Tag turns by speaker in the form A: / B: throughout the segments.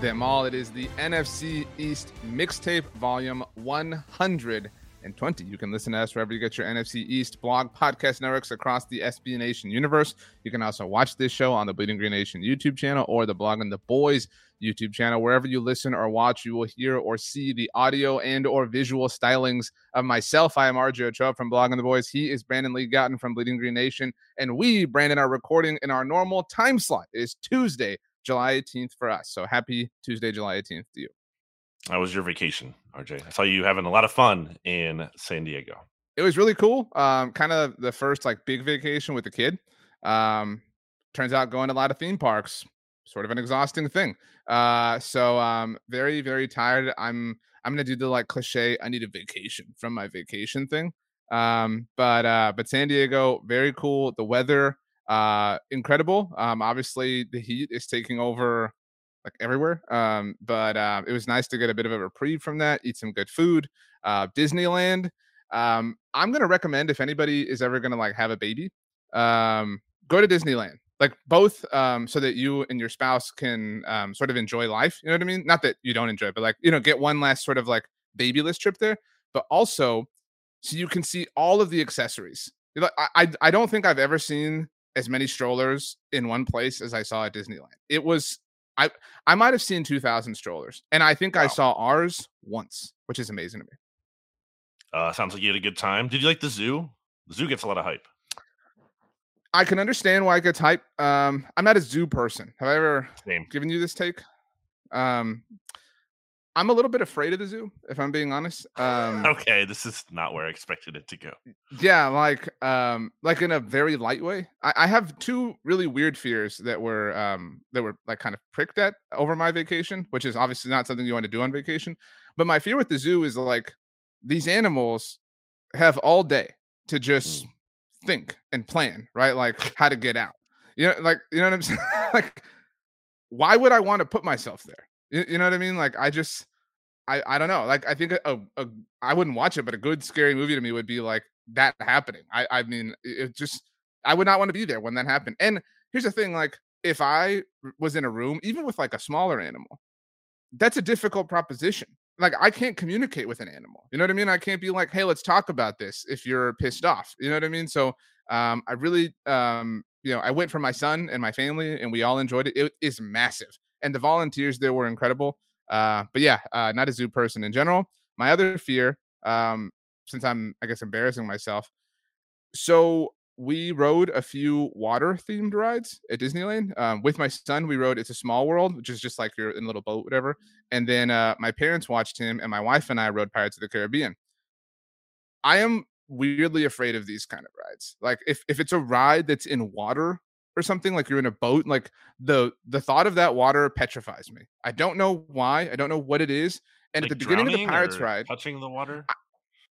A: them all. It is the NFC East mixtape volume 120. You can listen to us wherever you get your NFC East blog podcast networks across the SB Nation universe. You can also watch this show on the Bleeding Green Nation YouTube channel or the Blogging the Boys YouTube channel. Wherever you listen or watch, you will hear or see the audio and or visual stylings of myself. I am RJ Ochoa from Blogging the Boys. He is Brandon Lee Gowton from Bleeding Green Nation. And we, Brandon, are recording in our normal time slot. It is Tuesday, July 18th for us. So happy Tuesday, July 18th to you.
B: How was your vacation, RJ? I saw you having a lot of fun in San Diego.
A: It was really cool. Um, kind of the first like big vacation with the kid. Um, turns out going to a lot of theme parks, sort of an exhausting thing. Uh, so um, very, very tired. I'm I'm gonna do the like cliche, I need a vacation from my vacation thing. Um, but uh, but San Diego, very cool. The weather uh incredible. Um obviously the heat is taking over like everywhere um but uh, it was nice to get a bit of a reprieve from that eat some good food uh disneyland. Um i'm gonna recommend if anybody is ever gonna like have a baby um go to disneyland. Like both um so that you and your spouse can um sort of enjoy life you know what i mean? Not that you don't enjoy it, but like you know get one last sort of like babyless trip there but also so you can see all of the accessories. I, I i don't think i've ever seen as many strollers in one place as I saw at Disneyland. It was I I might have seen 2000 strollers and I think wow. I saw ours once, which is amazing to me.
B: Uh sounds like you had a good time. Did you like the zoo? The zoo gets a lot of hype.
A: I can understand why it gets hype. Um I'm not a zoo person. Have I ever
B: Same.
A: given you this take? Um I'm a little bit afraid of the zoo, if I'm being honest. Um,
B: okay, this is not where I expected it to go.
A: Yeah, like um, like in a very light way. I, I have two really weird fears that were um, that were like kind of pricked at over my vacation, which is obviously not something you want to do on vacation. But my fear with the zoo is like these animals have all day to just mm. think and plan, right? Like how to get out. You know, like you know what I'm saying? like, why would I want to put myself there? You, you know what I mean? Like I just I I don't know. Like I think a, a I wouldn't watch it, but a good scary movie to me would be like that happening. I I mean it just I would not want to be there when that happened. And here's the thing like if I was in a room even with like a smaller animal, that's a difficult proposition. Like I can't communicate with an animal. You know what I mean? I can't be like, "Hey, let's talk about this." If you're pissed off, you know what I mean? So, um, I really, um, you know, I went for my son and my family, and we all enjoyed it. It is massive and the volunteers there were incredible. Uh, but yeah, uh, not a zoo person in general. My other fear, um, since I'm, I guess, embarrassing myself. So we rode a few water themed rides at Disneyland. Um, with my son, we rode It's a Small World, which is just like you're in a little boat, whatever. And then uh, my parents watched him, and my wife and I rode Pirates of the Caribbean. I am weirdly afraid of these kind of rides. Like if if it's a ride that's in water, or something like you're in a boat like the the thought of that water petrifies me. I don't know why i don't know what it is and
B: like
A: at the beginning of the pirates ride
B: touching the water?
A: I,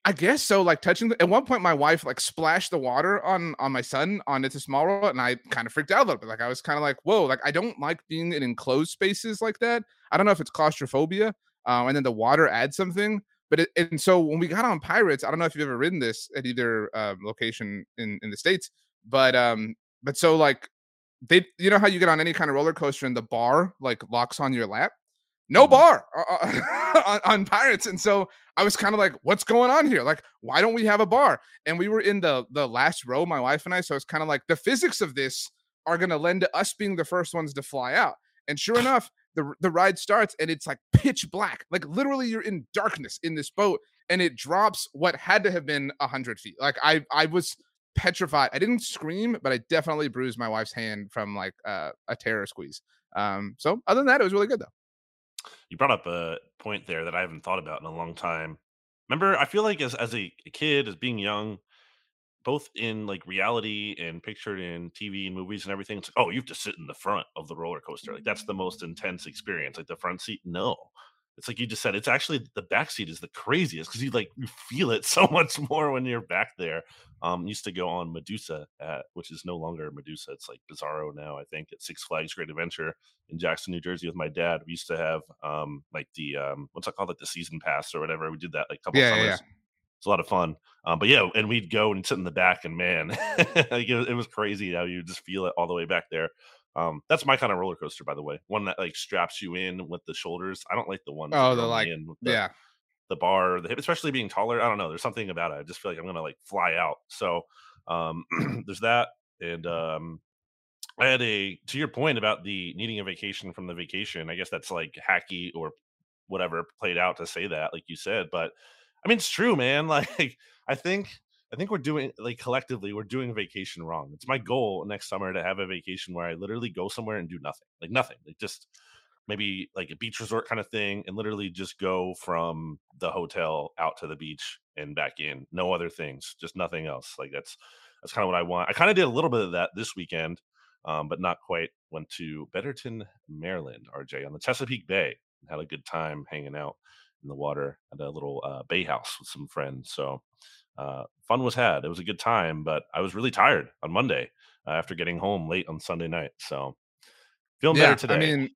A: I guess so like touching the, at one point my wife like splashed the water on on my son on it's a small world and i kind of freaked out a little bit like i was kind of like whoa like i don't like being in enclosed spaces like that. I don't know if it's claustrophobia uh, and then the water adds something but it, and so when we got on pirates i don't know if you've ever ridden this at either uh, location in in the states but um, but so like they, you know how you get on any kind of roller coaster and the bar like locks on your lap. No
B: Mhm.
A: bar uh, on, on Pirates, and so I was kind of like, "What's going on here? Like, why don't we have a bar?" And we were in the the last row, my wife and I. So it's kind of like the physics of this are going to lend to us being the first ones to fly out. And sure enough, the the ride starts and it's like pitch black, like literally you're in darkness in this boat, and it drops what had to have been a hundred feet. Like I I was petrified. I didn't scream, but I definitely bruised my wife's hand from like uh, a terror squeeze. Um, so other than that, it was really good though.
B: You brought up a point there that I haven't thought about in a long time. Remember, I feel like as as a kid, as being young, both in like reality and pictured in TV and movies and everything, it's like, oh, you have to sit in the front of the roller coaster. Like that's the most intense experience. Like the front seat, no. It's like you just said, it's actually the back seat is the craziest because you like you feel it so much more when you're back there. Um, used to go on Medusa, at, which is no longer Medusa. It's like Bizarro now, I think, at Six Flags Great Adventure in Jackson, New Jersey, with my dad. We used to have um, like the um, what's it called, like the season pass or whatever. We did that like a couple
A: Yeah,
B: summers.
A: yeah, yeah.
B: It's a lot of fun. Um, but yeah, and we'd go and sit in the back, and man, like it, was- it was crazy how you just feel it all the way back there. Um, that's my kind of roller coaster, by the way. One that like straps you in with the shoulders. I don't like the that
A: Oh, the, like-
B: in with the,
A: Yeah,
B: the bar, the hip, especially being taller. I don't know. There's something about it. I just feel like I'm gonna like fly out. So um, there's that, and um, I had a to your point about the needing a vacation from the vacation. I guess that's like hacky or whatever played out to say that, like you said. But I mean, it's true, man. Like I think I think we're doing like collectively we're doing vacation wrong. It's my goal next summer to have a vacation where I literally go somewhere and do nothing, like nothing, like just maybe like a beach resort kind of thing and literally just go from the hotel out to the beach and back in no other things just nothing else like that's that's kind of what i want i kind of did a little bit of that this weekend um, but not quite went to betterton maryland rj on the chesapeake bay and had a good time hanging out in the water at a little uh, bay house with some friends so uh, fun was had it was a good time but i was really tired on monday uh, after getting home late on sunday night so feeling
A: yeah.
B: better today
A: I mean,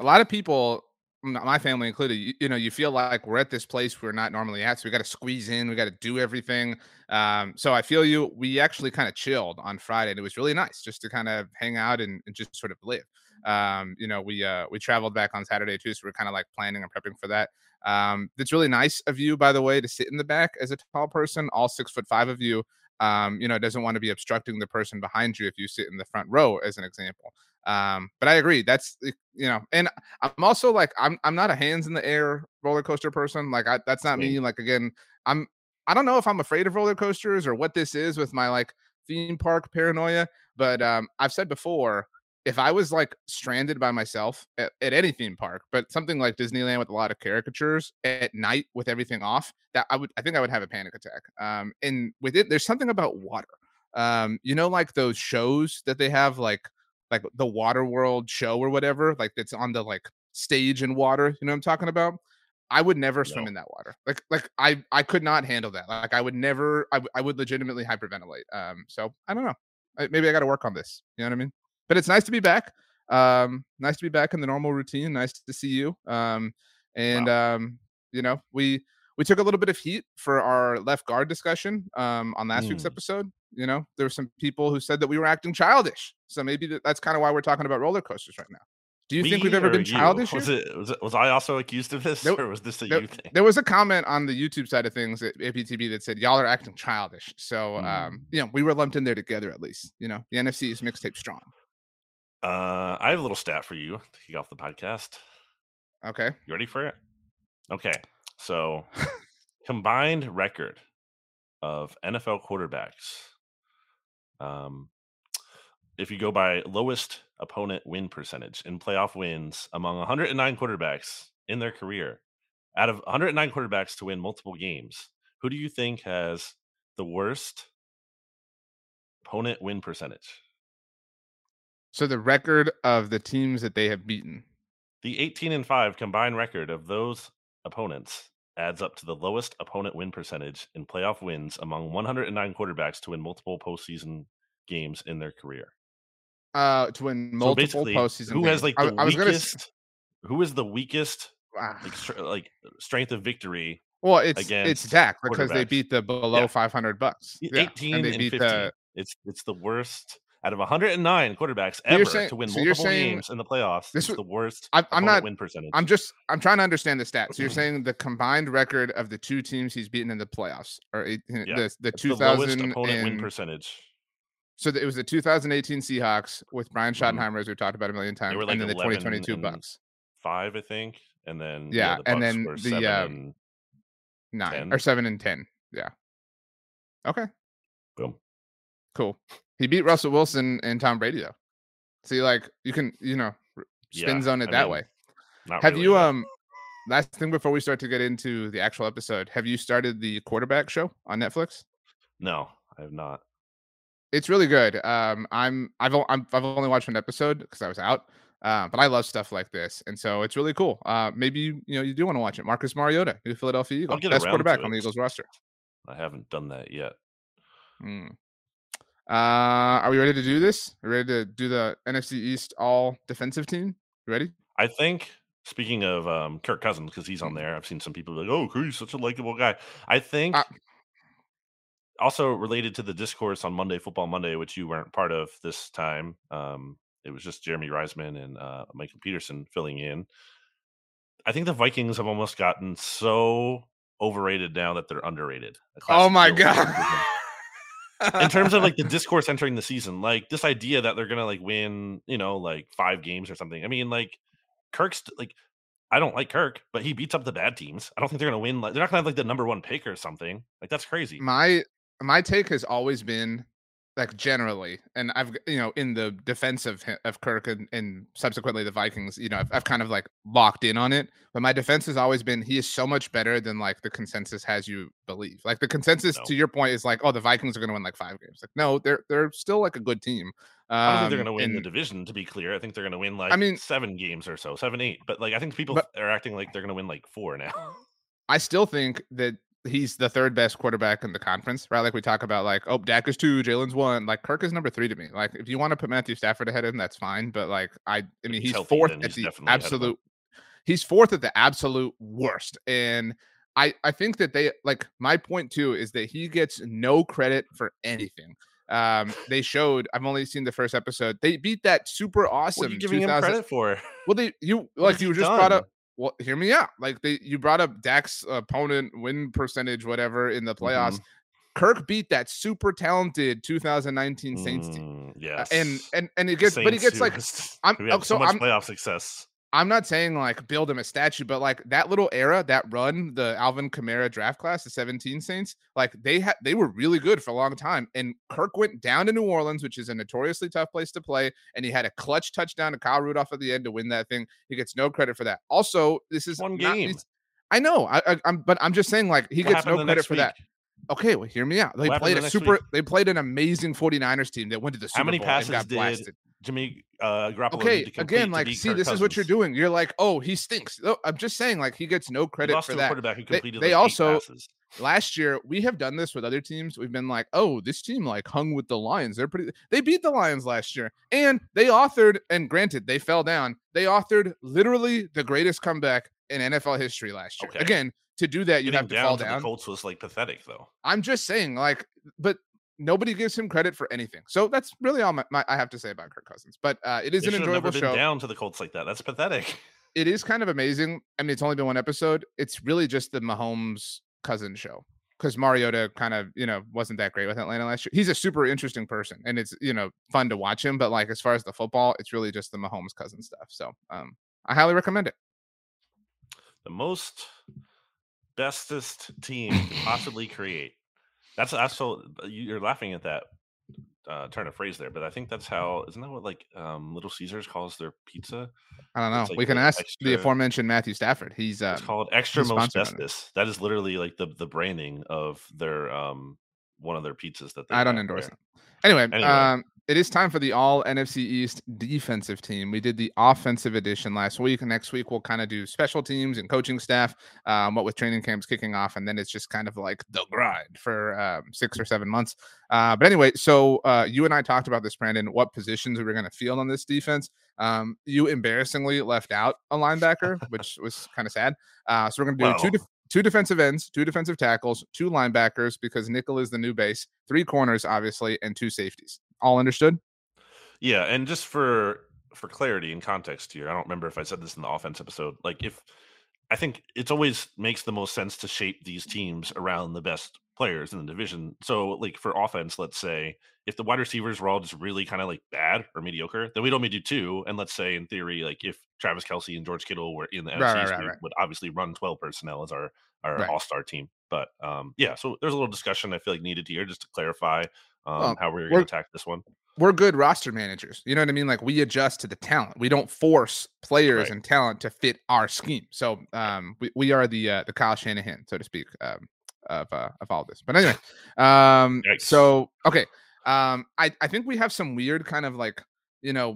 A: a lot of people, my family included, you, you know, you feel like we're at this place we're not normally at, so we got to squeeze in, we got to do everything. Um, so I feel you. We actually kind of chilled on Friday, and it was really nice just to kind of hang out and, and just sort of live. Um, you know, we uh we traveled back on Saturday too, so we're kind of like planning and prepping for that. Um, it's really nice of you, by the way, to sit in the back as a tall person, all six foot five of you. Um, you know, doesn't want to be obstructing the person behind you if you sit in the front row, as an example. Um, but I agree. That's you know, and I'm also like I'm I'm not a hands in the air roller coaster person. Like I, that's not me. Like again, I'm I don't know if I'm afraid of roller coasters or what this is with my like theme park paranoia. But um, I've said before, if I was like stranded by myself at, at any theme park, but something like Disneyland with a lot of caricatures at night with everything off, that I would I think I would have a panic attack. Um, and with it, there's something about water. Um, you know, like those shows that they have, like like the Water World show or whatever, like that's on the like stage in water. You know what I'm talking about? I would never swim
B: No.
A: in that water. Like like I I could not handle that. Like I would never. I, w- I would legitimately hyperventilate. Um. So I don't know. I, maybe I got to work on this. You know what I mean? But it's nice to be back. Um. Nice to be back in the normal routine. Nice to see you. Um. And um. You know we we took a little bit of heat for our left guard discussion um, on last week's
B: Mm.
A: episode. You know, there were some people who said that we were acting childish. So maybe that's kind of why we're talking about roller coasters right now. Do you think we've ever been childish?
B: Was it, was it was I also accused of this,
A: Nope.
B: or was this a
A: Nope.
B: you thing?
A: There was a comment on the YouTube side of things at APTB that said y'all are acting childish. So um,
B: Mm.
A: you know, we were lumped in there together at least. You know, the NFC's mixtape strong.
B: Uh, I have a little stat for you to kick off the podcast.
A: Okay.
B: You ready for it? Okay, so combined record of NFL quarterbacks. Um, if you go by lowest opponent win percentage in playoff wins among 109 quarterbacks in their career, out of 109 quarterbacks to win multiple games, who do you think has the worst opponent win percentage?
A: So the record of the teams that they have beaten.
B: The 18 and 5 combined record of those opponents adds up to the lowest opponent win percentage in playoff wins among 109 quarterbacks to win multiple postseason games in their career.
A: Uh, to win
B: So
A: multiple
B: basically,
A: postseason.
B: who has
A: games.
B: like
A: I-
B: the
A: I was gonna
B: weakest? Who is the weakest
A: Ah,
B: like str- like strength of victory?
A: well, it's it's Dak because they beat the below
B: Yeah.
A: 500 bucks. Yeah,
B: 18
A: and they
B: and
A: beat
B: 15.
A: the
B: It's it's the worst out of 109 quarterbacks
A: So
B: ever
A: saying-
B: to win
A: so
B: multiple games in the playoffs.
A: this
B: is the worst.
A: I'm, I'm not.
B: win percentage.
A: I'm just. I'm trying to understand the stats. So you're saying the combined record of the two teams he's beaten in the playoffs, or eight, the the
B: the lowest
A: 2000
B: opponent win percentage.
A: so it was the 2018 Seahawks with Brian
B: Mhm.
A: Schottenheimer, as we've talked about a million times,
B: like,
A: and then the 2022
B: and
A: Bucks
B: Five, I think, and then
A: Yeah,
B: the
A: and then the, uh,
B: and
A: nine
B: 10.
A: or seven and ten. Yeah. Okay.
B: boom.
A: Cool. He beat Russell Wilson and Tom Brady though. See, like you can, you know, spin
B: Yeah,
A: zone it
B: I
A: that
B: mean,
A: way.
B: Not
A: Have
B: really,
A: you um last thing before we start to get into the actual episode, have you started the quarterback show on Netflix?
B: No, I have not.
A: It's really good. Um I'm I've I'm, I've only watched one episode because I was out. Uh, but I love stuff like this, and so it's really cool. Uh, maybe you, you know you do want to watch it. Marcus Mariota, new Philadelphia Eagle, best quarterback on the. Eagles roster.
B: I haven't done that yet.
A: Mm. Uh, are we ready to do this? Are we ready to do the NFC East all defensive team? You ready?
B: I think speaking of um, Kirk Cousins, because he's on there, I've seen some people be like, "Oh, he's such a likable guy." I think
A: Uh
B: also related to the discourse on Monday Football Monday, which you weren't part of this time. Um, it was just Jeremy Reisman and uh, Michael Peterson filling in. I think the Vikings have almost gotten so overrated now that they're underrated.
A: Oh my god!
B: In terms of like the discourse entering the season, like this idea that they're gonna like win, you know, like five games or something. I mean, like Kirk's like I don't like Kirk, but he beats up the bad teams. I don't think they're gonna win. Like they're not gonna have like the number one pick or something. Like that's crazy.
A: my my take has always been like generally, and I've you know in the defense of of Kirk and, and subsequently the Vikings, you know, I've, I've kind of like locked in on it. But my defense has always been he is so much better than like the consensus has you believe. Like the consensus,
B: No.
A: to your point, is like, oh, the Vikings are going to win like five games. Like, no, they're they're still like a good team.
B: I don't think they're
A: Um,
B: gonna win the division. To be clear, I think they're gonna win like I
A: mean-
B: seven games or so, seven, eight. But like I think people
A: But-
B: are acting like they're gonna win like four now.
A: I still think that he's the third best quarterback in the conference, right? Like we talk about, like, oh, Dak is two, Jalen's one. Like Kirk is number three to me. Like, if you want to put Matthew Stafford ahead of him, that's fine. But like, I, I mean,
B: he's healthy,
A: fourth at
B: he's
A: the
B: definitely ahead of him.
A: absolute. He's fourth at the absolute worst, and I, I think that they like my point too is that he gets no credit for anything. Um, they showed. I've only seen the first episode. They beat that super awesome.
B: What are you giving him credit for?
A: well, they you like you just brought up. Well, hear me out. Like they, you brought up Dak's opponent win percentage, whatever in the playoffs.
B: Mm-hmm.
A: Kirk beat that super talented 2019 Saints team,
B: Mm,
A: Uh,
B: yes,
A: and and and it gets, but he gets like. I'm- oh, so
B: much
A: I'm-
B: playoff success.
A: I'm not saying like build him a statue, but like that little era, that run, the Alvin Kamara draft class, the 17 Saints, like they had they were really good for a long time. And Kirk went down to New Orleans, which is a notoriously tough place to play, and he had a clutch touchdown to Kyle Rudolph at the end to win that thing. He gets no credit for that. Also, this is
B: One game.
A: he's- I know, I, I, am but I'm just saying, like he
B: What
A: gets no credit for that. Okay, well, hear me out. They
B: What
A: played a
B: next
A: super.
B: week?
A: They played an amazing 49ers team that went to the Super Bowl.
B: How many
A: Bowl and
B: passes
A: got
B: did
A: blasted.
B: Jimmy uh, Garoppolo
A: Okay,
B: need to complete
A: again, like, see,
B: Kirk
A: this is what you're doing. You're like, oh, he stinks. No, I'm just saying, like, he gets no credit for that.
B: quarterback who
A: They-
B: completed
A: they
B: like
A: also-
B: passes.
A: Last year, we have done this with other teams. We've been like, oh, this team like hung with the Lions. They're pretty. They beat the Lions last year, and they authored. And granted, they fell down. They authored literally the greatest comeback in NFL history last year.
B: Okay.
A: Again, to do that, you have to
B: down
A: fall
B: to
A: down.
B: the Colts was like pathetic, though.
A: I'm just saying, like, but nobody gives him credit for anything. So that's really all my, my, I have to say about Kirk Cousins. But uh, it is
B: They
A: an enjoyable
B: been
A: show.
B: down to the Colts like that. That's pathetic.
A: it is kind of amazing. I mean, it's only been one episode. It's really just the Mahomes cousin show because Mariota kind of, you know, wasn't that great with Atlanta last year. He's a super interesting person and it's, you know, fun to watch him. But like, as far as the football, it's really just the Mahomes cousin stuff. So um, I highly recommend it.
B: The most bestest team could possibly create. That's that's so you're laughing at that uh, turn of phrase there, but I think that's how isn't that what like um, Little Caesars calls their pizza?
A: I don't know.
B: Like
A: we can ask the aforementioned Matthew Stafford. He's uh,
B: It's called extra most
A: sponsored on it.
B: bestest. That is literally like the the branding of their um one of their pizzas that they
A: I don't endorse
B: there.
A: it. Anyway,
B: Anyway.
A: um, it is time for the all NFC East defensive team. We did the offensive edition last week. and Next week, we'll kind of do special teams and coaching staff, um, what with training camps kicking off. And then it's just kind of like the grind for um, six or seven months. Uh, but anyway, so uh, you and I talked about this, Brandon, what positions we were going to field on this defense. Um, you embarrassingly left out a linebacker, which was kind of sad. Uh, so we're going to do two, def- two defensive ends, two defensive tackles, two linebackers because nickel is the new base, three corners, obviously, and two safeties. All understood?
B: Yeah, and just for for clarity and context here, I don't remember if I said this in the offense episode. Like if I think it's always makes the most sense to shape these teams around the best players in the division. So, like for offense, let's say if the wide receivers were all just really kind of like bad or mediocre, then we'd only do two. And let's say in theory, like if Travis Kelce and George Kittle were in the
A: Right,
B: NFC,
A: right, right.
B: would obviously run 12 personnel as our our
A: Right.
B: all star team. But um, yeah, so there's a little discussion I feel like needed here just to clarify um,
A: Well,
B: how we're
A: we're-
B: going to attack this one.
A: We're good roster managers. You know what I mean? Like we adjust to the talent. We don't force players
B: Right.
A: and talent to fit our scheme. So um, we, we are the uh, the Kyle Shanahan, so to speak, um, of uh, of all this. But anyway, um,
B: Yikes.
A: so okay, um, I I think we have some weird kind of like you know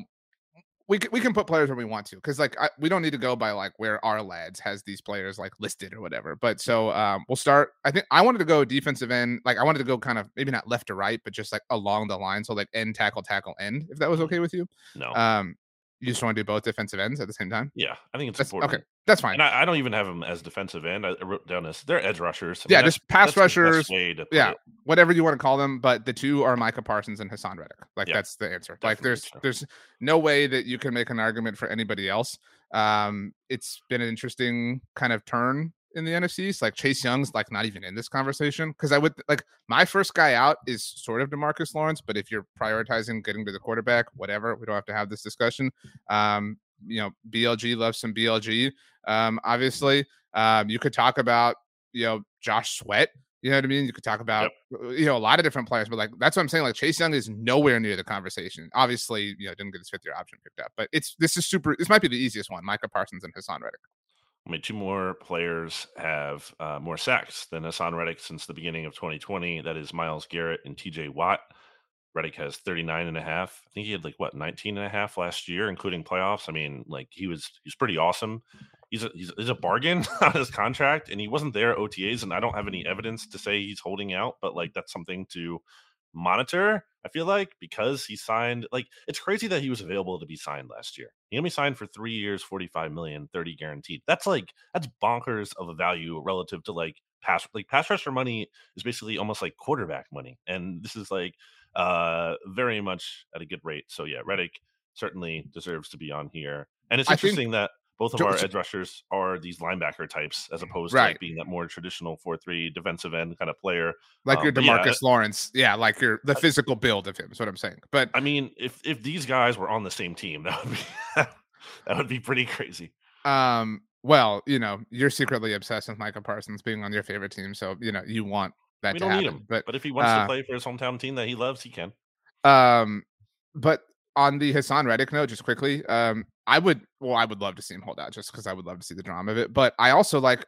A: we can, we can put players where we want to because like I, we don't need to go by like where our lads has these players like listed or whatever but so um we'll start i think i wanted to go defensive end like i wanted to go kind of maybe not left to right but just like along the line so like end tackle tackle end if that was
B: Mhm.
A: okay with you
B: No.
A: um you just want to do both defensive ends at the same time
B: yeah, I think it's
A: that's
B: important.
A: okay that's fine
B: And I, I don't even have them as defensive end. I wrote down as they're edge rushers. I
A: Yeah,
B: that's-
A: just pass
B: that's the best
A: rushers.
B: way to put
A: yeah
B: it.
A: whatever you want to call them but the two are micah parsons and haason reddick like
B: Yeah,
A: that's the answer like there's
B: so.
A: there's no way that you can make an argument for anybody else um it's been an interesting kind of turn in the NFC. East. Like Chase Young's like not even in this conversation because I would like my first guy out is sort of Demarcus Lawrence, but if you're prioritizing getting to the quarterback, whatever, we don't have to have this discussion. Um, you know, BLG loves some BLG. Um, obviously, um, you could talk about you know Josh Sweat. You know what I mean? You could talk about uh, you know a lot of different players, but like that's what I'm saying. Like Chase Young is nowhere near the conversation. Obviously, you know, didn't get his fifth year option picked up, but it's this is super. This might be the easiest one. Micah Parsons and Haason Reddick.
B: I mean, two more players have uh, more sacks than Haason Reddick since the beginning of 2020. That is Myles Garrett and TJ Watt. Reddick has 39 and a half. I think he had like what 19 and a half last year, including playoffs. I mean, like he was he's pretty awesome. He's a, he's, he's a bargain on his contract, and he wasn't there at OTAs, and I don't have any evidence to say he's holding out, but like that's something to monitor. I feel like because he signed, like it's crazy that he was available to be signed last year. He only signed for three years, 45 million, 30 guaranteed. That's like that's bonkers of a value relative to like pass like pass rusher money is basically almost like quarterback money. And this is like uh very much at a good rate. So yeah, Reddick certainly deserves to be on here. And it's
A: I think-
B: interesting that both of our edge rushers are these linebacker types as opposed to like being that more traditional 4-3 defensive end kind of player.
A: Like
B: Um,
A: your
B: but yeah,
A: Demarcus Lawrence. Yeah, like your the physical build of him is what I'm saying. But
B: I mean, if if these guys were on the same team, that would be that would be pretty crazy.
A: um, well, you know, you're secretly obsessed with Micah Parsons being on your favorite team, so you know you want that
B: We
A: to
B: don't
A: happen.
B: need him,
A: But
B: but if he wants
A: uh,
B: to play for his hometown team that he loves, he can.
A: Um, but on the Haason Reddick note, just quickly, um, I would well, I would love to see him hold out just because I would love to see the drama of it. But I also like,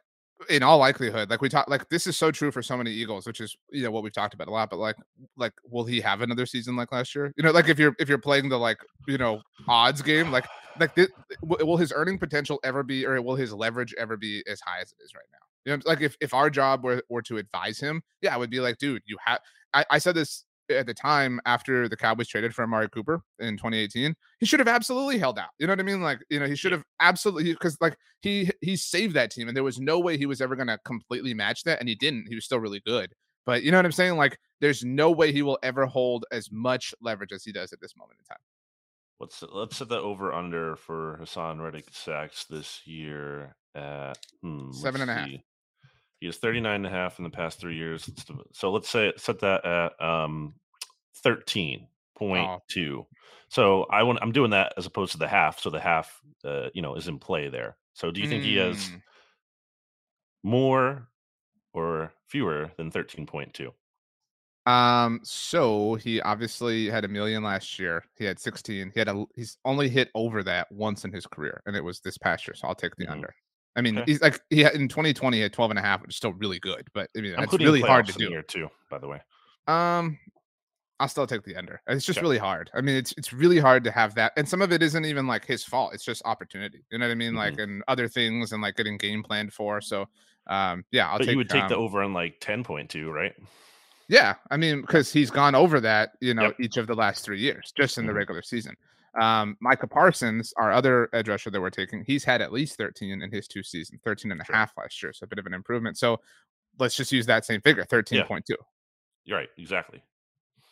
A: in all likelihood, like we talk, like this is so true for so many Eagles, which is you know what we've talked about a lot. But like, like will he have another season like last year? You know, like if you're if you're playing the like you know odds game, like like thi- w- will his earning potential ever be, or will his leverage ever be as high as it is right now? You know, like if if our job were were to advise him, yeah, I would be like, dude, you have. I, I said this at the time after the Cowboys traded for Amari Cooper in 2018, he should have absolutely held out. You know what I mean? Like, you know, he should have absolutely because like he he saved that team, and there was no way he was ever gonna completely match that, and he didn't. He was still really good. But you know what I'm saying? Like, there's no way he will ever hold as much leverage as he does at this moment in time.
B: Let's let's set the over under for Haason Reddick sacks this year at hmm,
A: Seven
B: let's
A: a half.
B: He has 39 and a half in the past three years. So let's say set that at um 13.2. So I want I'm doing that as opposed to the half. So the half uh, you know is in play there. So do you think he has
A: Mm,
B: more or fewer than 13.2?
A: Um, so he obviously had a million last year. He had 16. He had a he's only hit over that once in his career, and it was this past year. So I'll take the
B: Mhm.
A: under. I mean,
B: Okay.
A: he's like he had in 2020 he had 12 and a half, which is still really good, but I mean that's really hard to do.
B: here too, by the way.
A: Um, I'll still take the under. It's just
B: Okay.
A: really hard. I mean, it's it's really hard to have that, and some of it isn't even like his fault. It's just opportunity. You know what I mean? Like and other things, and like getting game planned for. So, um, yeah, I'll
B: but
A: take.
B: you would take the
A: um,
B: over on like 10.2, right?
A: Yeah, I mean, because he's gone over that, you know, yep. each of the last three years, just in mm-hmm. the regular season. Um, Micah Parsons, our other edge rusher that we're taking, he's had at least 13 in his two seasons, 13 and a sure. half last year. So a bit of an improvement. So let's just use that same figure, 13.2. Yeah.
B: You're right, exactly.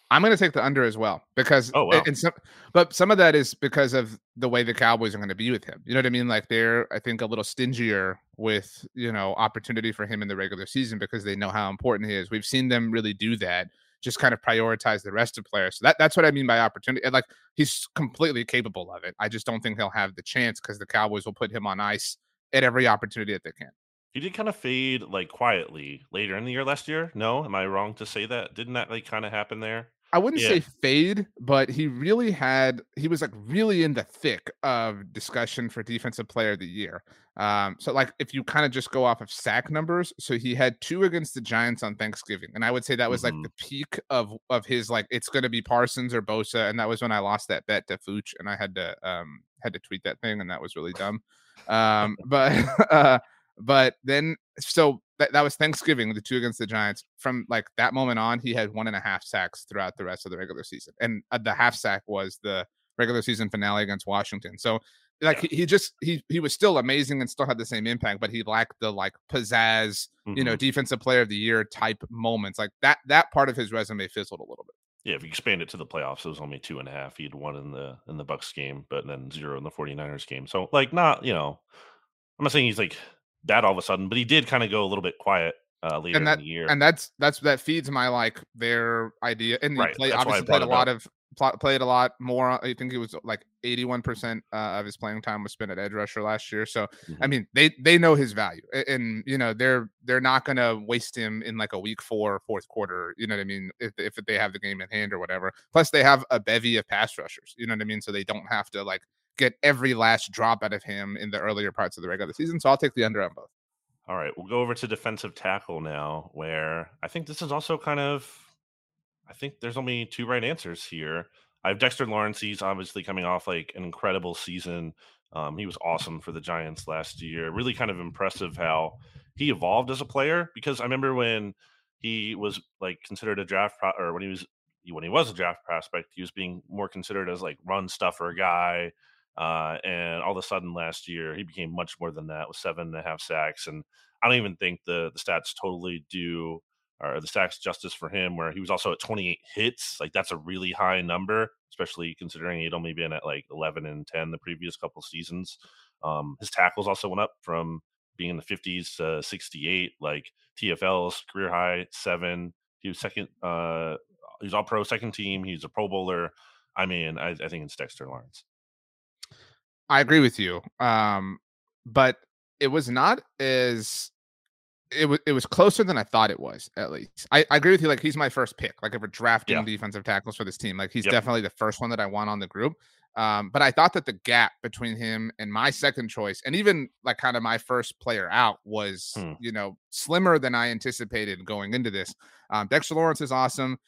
A: I'm going to take the under as well because
B: oh wow.
A: and some, but some of that is because of the way the Cowboys are going to be with him. You know what I mean? Like they're I think a little stingier with you know opportunity for him in the regular season because they know how important he is. We've seen them really do that, just kind of prioritize the rest of players. So that that's what I mean by opportunity. And like he's completely capable of it. I just don't think he'll have the chance because the Cowboys will put him on ice at every opportunity that they can.
B: He did kind of fade like quietly later in the year last year. No, am I wrong to say that? Didn't that like kind of happen there?
A: I wouldn't yeah. say fade, but he really had he was like really in the thick of discussion for defensive player of the year. Um, so like if you kind of just go off of sack numbers, so he had two against the Giants on Thanksgiving, and I would say that was mm-hmm. like the peak of of his like it's going to be Parsons or Bosa, and that was when I lost that bet to Fooch, and I had to um had to tweet that thing, and that was really dumb. Um, but uh, but then so that, that was Thanksgiving, the two against the Giants. From like that moment on, he had one and a half sacks throughout the rest of the regular season, and uh, the half sack was the regular season finale against Washington. So like yeah. he, he, just he he was still amazing and still had the same impact, but he lacked the like pizzazz, mm-hmm. you know, mm-hmm. defensive player of the year type moments. Like that that part of his resume fizzled a little bit.
B: Yeah, if you expand it to the playoffs, it was only two and a half. He had one in the in the Bucs game, but then zero in the 49ers game. So like not, you know, I'm not saying he's like that all of a sudden, but he did kind of go a little bit quiet uh, later
A: and that,
B: in the year.
A: And that's that's that feeds my like their idea. And right. he play, obviously played a lot of played a lot more. I think it was like 81% uh, of his playing time was spent at edge rusher last year. So mm-hmm. I mean, they they know his value, and, you know they're they're not going to waste him in like a week four, fourth quarter. You know what I mean? If if they have the game in hand or whatever. Plus, they have a bevy of pass rushers. You know what I mean? So they don't have to like get every last drop out of him in the earlier parts of the regular season. So I'll take the under on both.
B: All right, we'll go over to defensive tackle now, where I think this is also kind of. I think there's only two right answers here. I have Dexter Lawrence. He's obviously coming off like an incredible season. Um, he was awesome for the Giants last year. Really kind of impressive how he evolved as a player because I remember when he was like considered a draft pro- or when he was when he was a draft prospect, he was being more considered as like run stuffer guy, uh, and all of a sudden last year, he became much more than that with seven and a half sacks. And I don't even think the, the stats totally do or the sacks justice for him, where he was also at 28 hits. Like that's a really high number, especially considering he'd only been at like 11 and 10 the previous couple seasons. Um, his tackles also went up from being in the 50s to 68. Like TFL's career high seven. He was second. Uh, he's all pro second team. He's a Pro Bowler. I mean, I, I think it's Dexter Lawrence.
A: I agree with you. Um, but it was not as it was it was closer than I thought it was, at least. I, I agree with you. Like he's my first pick. Like if we're drafting yeah. defensive tackles for this team, like he's yep. definitely the first one that I want on the group. Um, but I thought that the gap between him and my second choice, and even like kind of my first player out, was hmm. you know slimmer than I anticipated going into this. Um, Dexter Lawrence is awesome.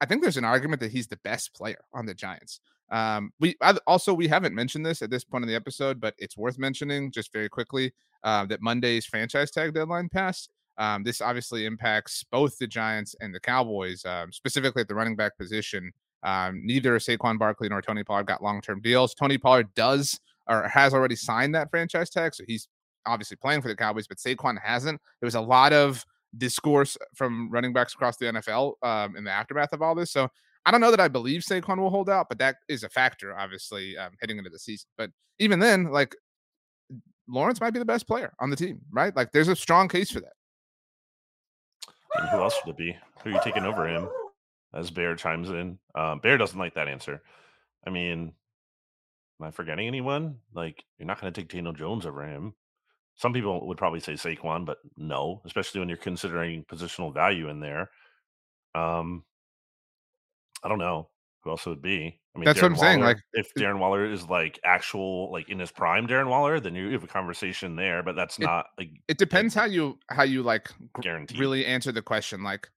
A: I think there's an argument that he's the best player on the Giants. Um, we also we haven't mentioned this at this point in the episode, but it's worth mentioning just very quickly uh, that Monday's franchise tag deadline passed. Um, this obviously impacts both the Giants and the Cowboys, um, specifically at the running back position. Um, neither Saquon Barkley nor Tony Pollard got long term deals. Tony Pollard does or has already signed that franchise tag, so he's obviously playing for the Cowboys, but Saquon hasn't. There was a lot of discourse from running backs across the NFL um, in the aftermath of all this. So I don't know that I believe Saquon will hold out, but that is a factor, obviously, um, heading into the season. But even then, like Lawrence might be the best player on the team, right? Like there's a strong case for that.
B: And who else would it be? Who are you taking over him? As Bear chimes in, um, Bear doesn't like that answer. I mean, am I forgetting anyone? Like, you're not going to take Daniel Jones over him. Some people would probably say Saquon, but no, especially when you're considering positional value in there. Um, I don't know who else would be. I mean,
A: that's
B: Darren
A: what I'm
B: Waller,
A: saying. Like,
B: if Darren Waller is like actual, like in his prime, Darren Waller, then you have a conversation there. But that's
A: it,
B: not like
A: it depends how you how you like
B: guarantee
A: really answer the question. Like,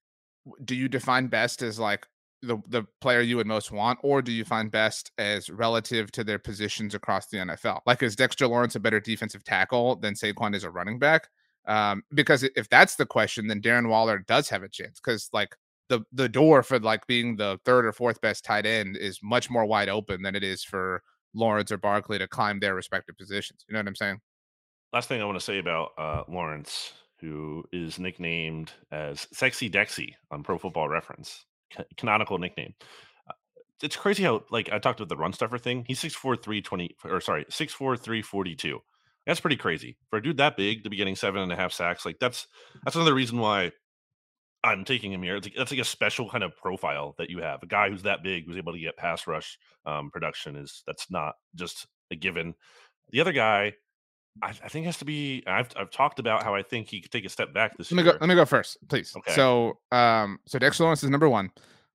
A: do you define best as like the the player you would most want, or do you find best as relative to their positions across the NFL? Like, is Dexter Lawrence a better defensive tackle than Saquon is a running back? Um, because if that's the question, then Darren Waller does have a chance. Because like the the door for like being the third or fourth best tight end is much more wide open than it is for Lawrence or Barkley to climb their respective positions. You know what I'm saying?
B: Last thing I want to say about uh, Lawrence, who is nicknamed as Sexy Dexy on Pro Football Reference, ca- canonical nickname. Uh, It's crazy how, like, I talked about the run stuffer thing. He's 6'4, 320, or sorry, 6'4, 342. That's pretty crazy. For a dude that big to be getting seven and a half sacks, like, that's that's another reason why I'm taking him here. It's like, that's like a special kind of profile that you have. A guy who's that big who's able to get pass rush um, production is that's not just a given. The other guy, I, I think has to be. I've I've talked about how I think he could take a step back this
A: Let me
B: year.
A: go. Let me go first, please.
B: Okay.
A: So, um, so Dexter Lawrence is number one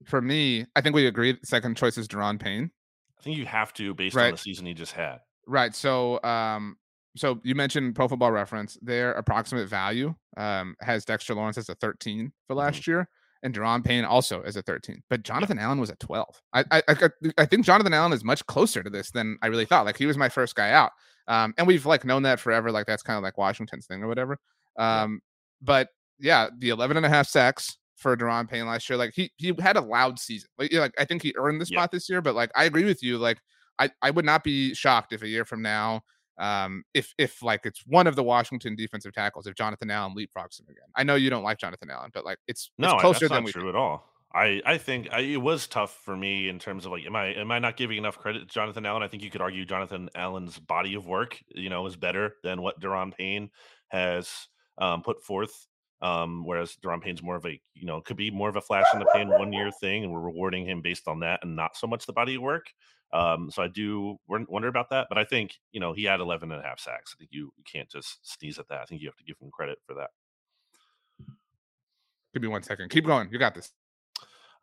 A: for me. I think we agree. Second choice is Daron Payne.
B: I think you have to based on the season he just had.
A: Right. So, um, so you mentioned Pro Football Reference. Their approximate value um, has Dexter Lawrence as a 13 for
B: Mm-hmm.
A: last year, and Daron Payne also as a 13. But Jonathan Allen was a 12. I, I, I, I think Jonathan Allen is much closer to this than I really thought. Like he was my first guy out, um, and we've like known that forever. Like that's kind of like Washington's thing or whatever.
B: Yeah.
A: Um, but yeah, the 11 and a half sacks for Daron Payne last year. Like he he had a loud season. Like, yeah, like I think he earned the
B: Yeah.
A: spot this year. But like I agree with you. Like I I would not be shocked if a year from now, um, if if like it's one of the Washington defensive tackles, if Jonathan Allen leapfrogs him again. I know you don't like Jonathan Allen, but like it's
B: No,
A: it's closer
B: that's
A: than
B: not
A: we
B: true
A: think.
B: at all. I I think I, it was tough for me in terms of like, am I am I not giving enough credit to Jonathan Allen? I think you could argue Jonathan Allen's body of work, you know, is better than what Daron Payne has um, put forth. Um, whereas Daron Payne's more of a, you know, could be more of a flash in the pan one year thing, and we're rewarding him based on that and not so much the body of work. Um, so I do wonder about that, but I think you know he had 11 and a half sacks. I think you, you can't just sneeze at that. I think you have to give him credit for that.
A: Give me one second. Keep going. You got this.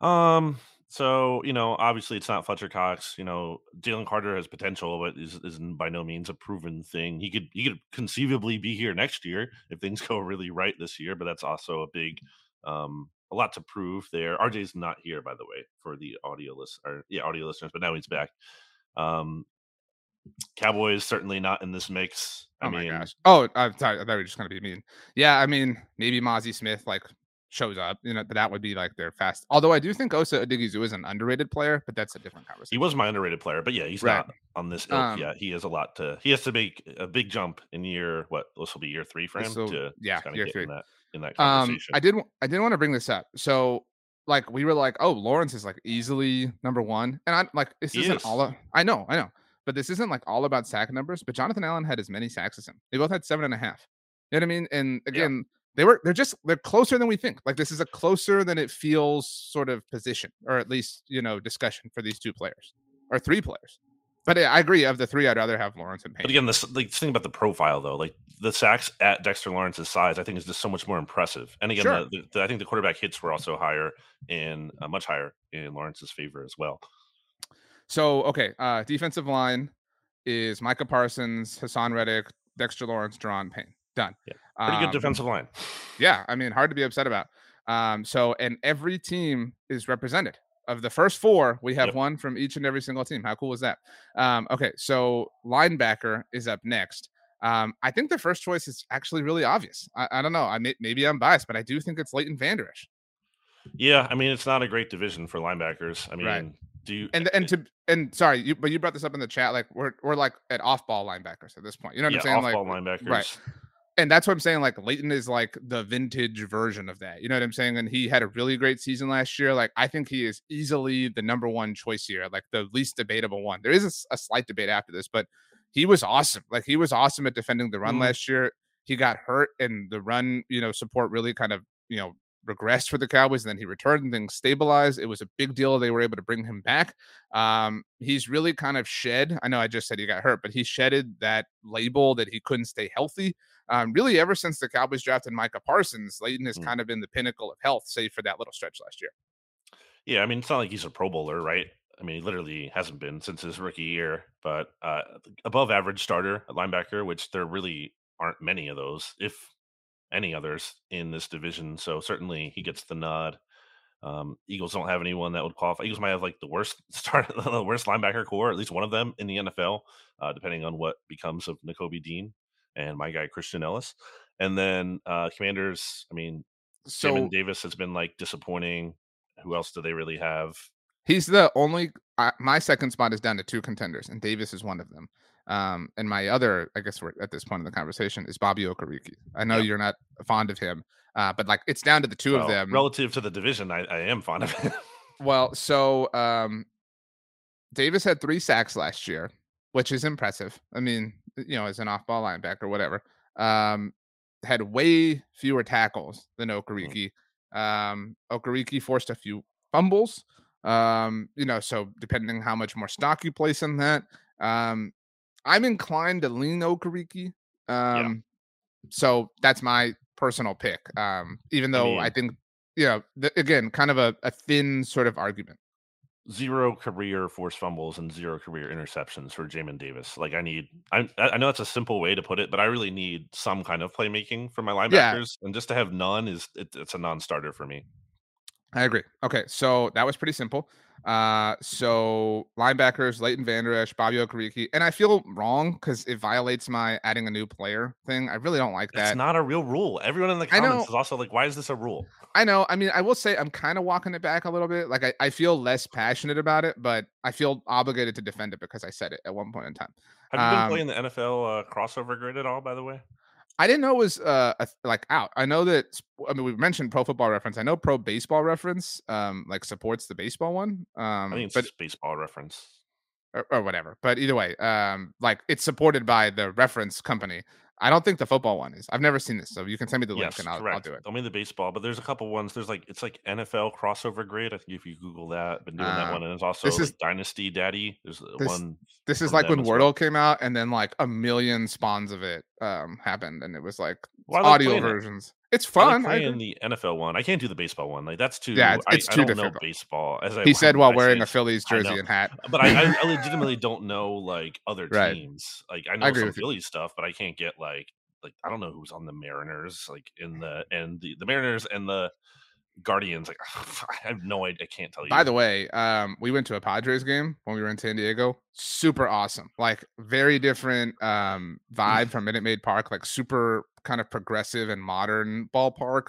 B: Um. So you know, obviously, it's not Fletcher Cox. You know, Jalen Carter has potential, but is is by no means a proven thing. He could he could conceivably be here next year if things go really right this year, but that's also a big, um, a lot to prove there. RJ's not here, by the way, for the audio list or yeah, audio listeners, but now he's back. Um, Cowboys certainly not in this mix. I
A: Oh
B: mean,
A: my gosh. Oh, sorry. I thought we were just gonna be mean. Yeah, I mean, maybe Mazi Smith like shows up. You know, that would be like their fast. Although I do think Osa Odighizuwa is an underrated player, but that's a different conversation.
B: he was my underrated player, but yeah, he's
A: Right.
B: not on this ilk
A: Um,
B: yet. He has a lot to. He has to make a big jump in year what this will be year three for him
A: This'll-
B: to
A: yeah,
B: kind
A: year
B: get
A: three.
B: in that in that
A: Um,
B: conversation.
A: I did. I did want to bring this up. So, like, we were like, "Oh, Lawrence is like easily number one," and I'm like this
B: He
A: isn't
B: is.
A: all. I know, I know, but this isn't like all about sack numbers. But Jonathan Allen had as many sacks as him. They both had seven and a half. You know what I mean? And again, they were they're just they're closer than we think. Like this is a closer than it feels sort of position, or at least you know discussion for these two players or three players. But yeah, I agree. Of the three, I'd rather have Lawrence and Payne.
B: But again, this like thing about the profile though, like the sacks at Dexter Lawrence's size, I think is just so much more impressive. And again,
A: Sure.
B: the, the, I think the quarterback hits were also higher in uh, much higher in Lawrence's favor as well.
A: So okay, uh defensive line is Micah Parsons, Haason Reddick, Dexter Lawrence, Daron Payne. Done.
B: Yeah, Pretty good
A: Um,
B: defensive line.
A: Yeah, I mean, hard to be upset about. Um, so and every team is represented. Of the first four, we have
B: Yep.
A: one from each and every single team. How cool is that? Um, okay, so linebacker is up next. Um, I think the first choice is actually really obvious. I, I don't know. I may, maybe I'm biased, but I do think it's Leighton Vander Esch.
B: Yeah, I mean it's not a great division for linebackers. I mean,
A: Right.
B: do you
A: And and to and sorry, you but you brought this up in the chat. Like we're we're like at off ball linebackers at this point. You know what
B: yeah,
A: I'm saying? Like
B: off-ball linebackers.
A: right. And that's what I'm saying. Like Leighton is like the vintage version of that. You know what I'm saying? And he had a really great season last year. Like I think he is easily the number one choice here, like the least debatable one. There is a slight debate after this, but he was awesome. Like he was awesome at defending the run
B: Mhm.
A: last year. He got hurt, and the run, you know, support really kind of, you know, regressed for the Cowboys. And then he returned and things stabilized. It was a big deal. They were able to bring him back. Um, he's really kind of shed. I know I just said he got hurt, but he shedded that label that he couldn't stay healthy um, really ever since the Cowboys drafted Micah Parsons, Leighton has
B: Mm.
A: kind of been the pinnacle of health, save for that little stretch last year.
B: Yeah, I mean, it's not like he's a Pro Bowler, right? I mean, he literally hasn't been since his rookie year, but uh, above average starter at linebacker, which there really aren't many of those, if any others in this division. So certainly he gets the nod. Um, Eagles don't have anyone that would qualify. Eagles might have like the worst start, the worst linebacker core, at least one of them in the NFL, uh, depending on what becomes of Nakobe Dean and my guy Christian Ellis. And then uh, Commanders, I mean,
A: So
B: Davis has been like disappointing. who else do they really have?
A: He's the only. Uh, my second spot is down to two contenders, and Davis is one of them. Um, and my other, I guess we're at this point in the conversation, is Bobby Okereke. I know you're not fond of him, uh, but like it's down to the two
B: well,
A: of them.
B: Relative to the division, I, I am fond of him.
A: well, so um, Davis had three sacks last year, which is impressive. I mean, you know, as an off-ball linebacker, whatever. Um, had way fewer tackles than Okereke. Um, Okereke forced a few fumbles. Um, you know, so depending how much more stock you place in that, um, I'm inclined to lean Okereke. Um, yeah. so that's my personal pick. Um, even though I, mean, I think, you know, th- again, kind of a, a thin sort of argument
B: zero career forced fumbles and zero career interceptions for Jamin Davis. Like I need, I I know it's a simple way to put it, but I really need some kind of playmaking for my linebackers, yeah. and just to have none is it, it's a non-starter for me.
A: I agree. Okay, so that was pretty simple. Uh, so linebackers, Leighton Vander Esch, Bobby Okereke, and I feel wrong because it violates my adding a new player thing. I really don't like that.
B: It's not a real rule. Everyone in the comments is also like, "Why is this a rule?"
A: I know. I mean, I will say I'm kind of walking it back a little bit. Like I, I feel less passionate about it, but I feel obligated to defend it because I said it at one point in time.
B: Have you been um, playing the NFL uh, crossover grid at all? By the way.
A: I didn't know it was uh a, like out. I know that I mean we mentioned Pro Football Reference. I know Pro Baseball Reference um like supports the baseball one. Um,
B: I think it's but, baseball reference
A: or, or, whatever. But either way, um, like it's supported by the reference company. I don't think the football one is. I've never seen this, so you can send me the link
B: yes,
A: and I'll, I'll, do it.
B: I mean the baseball, but there's a couple ones. There's like it's like NFL crossover grid. I think if you Google that, been doing uh, that one, and there's also this like is, Dynasty Daddy. There's
A: this,
B: one.
A: This is like when Wordle well. came out, and then like a million spawns of it um happened, and it was like audio versions. It? It's fun.
B: I in the NFL one. I can't do the baseball one. Like that's too. Yeah, it's, I, too I don't difficult. know baseball. As
A: I, he said while wearing a Phillies jersey and hat.
B: But I, I, legitimately don't know like other right. teams. Like I know some Phillies stuff, but I can't get like like I don't know who's on the Mariners. Like in the and the the Mariners and the Guardians, like I have no idea. I can't tell you.
A: By the way, um, we went to a Padres game when we were in San Diego. Super awesome. Like very different um vibe from Minute Maid Park. Like super kind of progressive and modern ballpark.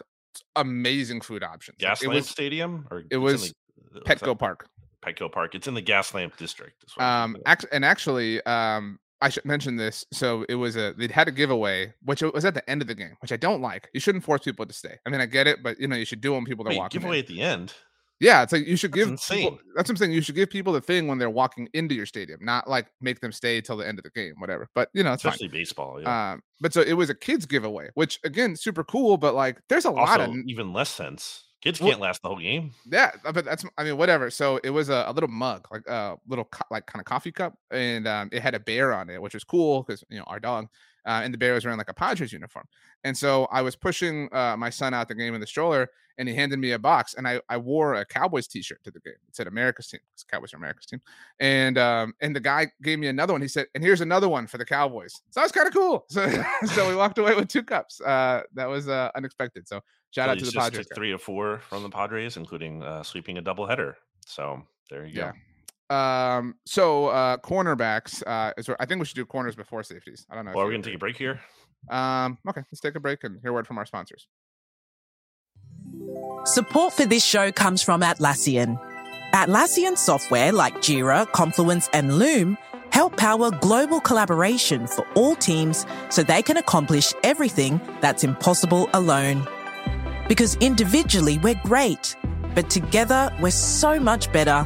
A: Amazing food options.
B: Gaslamp like, Stadium
A: or it was the, Petco Park.
B: Petco Park. It's in the Gaslamp district.
A: Um, and actually, um, I should mention this. So it was a they had a giveaway, which was at the end of the game, which I don't like. You shouldn't force people to stay. I mean, I get it, but you know, you should do them. People that walk
B: giveaway in. at the end.
A: Yeah, it's like you should that's give. Insane. People, that's what I'm saying. You should give people the thing when they're walking into your stadium, not like make them stay till the end of the game, whatever. But you know,
B: especially
A: fine.
B: baseball. Yeah.
A: Um, but so it was a kids giveaway, which again, super cool. But like, there's a also, lot of
B: even less sense. Kids can't last the whole game.
A: Yeah, uh, but that's I mean whatever. So it was a, a little mug, like a little co- like kind of coffee cup, and um, it had a bear on it, which was cool because you know our dog, uh, and the bear was wearing like a Padres uniform. And so I was pushing uh, my son out the game in the stroller, and he handed me a box, and I, I wore a Cowboys T-shirt to the game. It said America's team, because Cowboys are America's team. And um, and the guy gave me another one. He said, and here's another one for the Cowboys. So that was kind of cool. So so we walked away with two cups. Uh, that was uh, unexpected. So Shout out to the Padres.
B: three or four from the Padres, including uh, sweeping a doubleheader. So there you
A: yeah. go. Um. So uh, cornerbacks. Uh, is I think we should do corners before safeties. I don't know.
B: Well, are we gonna take a break here?
A: Um. Okay. Let's take a break and hear word from our sponsors.
C: Support for this show comes from Atlassian. Atlassian software like Jira, Confluence, and Loom help power global collaboration for all teams so they can accomplish everything that's impossible alone. Because individually we're great, but together we're so much better.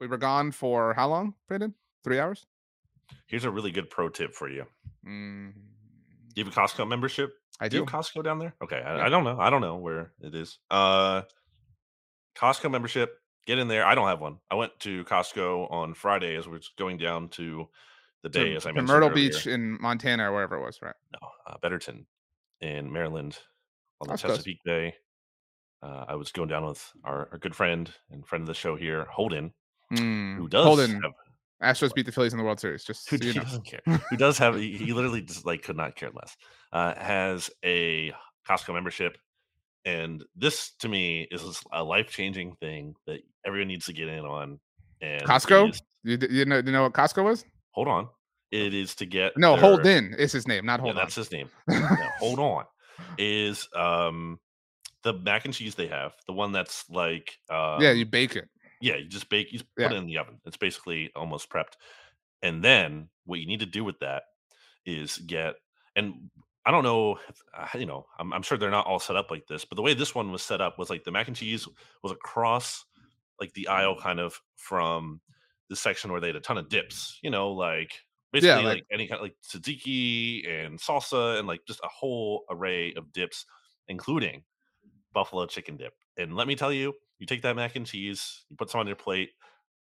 A: We were gone for how long, Brandon? Three hours?
B: Here's a really good pro tip for you.
A: Mm,
B: Do you have a Costco membership?
A: I
B: Do you
A: do.
B: have Costco down there? Okay, I,
A: Yeah.
B: I don't know. I don't know where it is. Uh, Costco membership. Get in there. I don't have one. I went to Costco on Friday as we we're going down to the day
A: To-
B: as I mentioned
A: Myrtle
B: earlier.
A: Beach in Montana or wherever it was, right?
B: No, uh, Betterton in Maryland on the
A: That's close.
B: Chesapeake Bay. Uh, I was going down with our, our good friend and friend of the show here, Holden,
A: Mm,
B: who does
A: Holden,
B: have
A: Astros beat the Phillies in the World Series. Just
B: who
A: so you
B: he
A: know.
B: doesn't care. Who does have he, he literally just like could not care less. Uh, has a Costco membership, and this to me is a life changing thing that everyone needs to get in on. And
A: Costco?
B: is-
A: You, you know, you know what Costco was?
B: hold on, it is to get
A: No,
B: their-
A: Holden is his name, not
B: Yeah,
A: Hold on.
B: that's his name. Yeah, hold on. Is um the mac and cheese they have the one that's like um,
A: yeah, you bake it.
B: Yeah, you just bake, you just put
A: Yeah.
B: it in the oven. It's basically almost prepped. And then what you need to do with that is get, and I don't know, uh, you know, I'm, I'm sure they're not all set up like this, but the way this one was set up was like the mac and cheese was across like the aisle kind of from the section where they had a ton of dips, you know, like basically like,
A: like-
B: any kind of like tzatziki and salsa and like just a whole array of dips, including buffalo chicken dip. And let me tell you, you take that mac and cheese, you put some on your plate,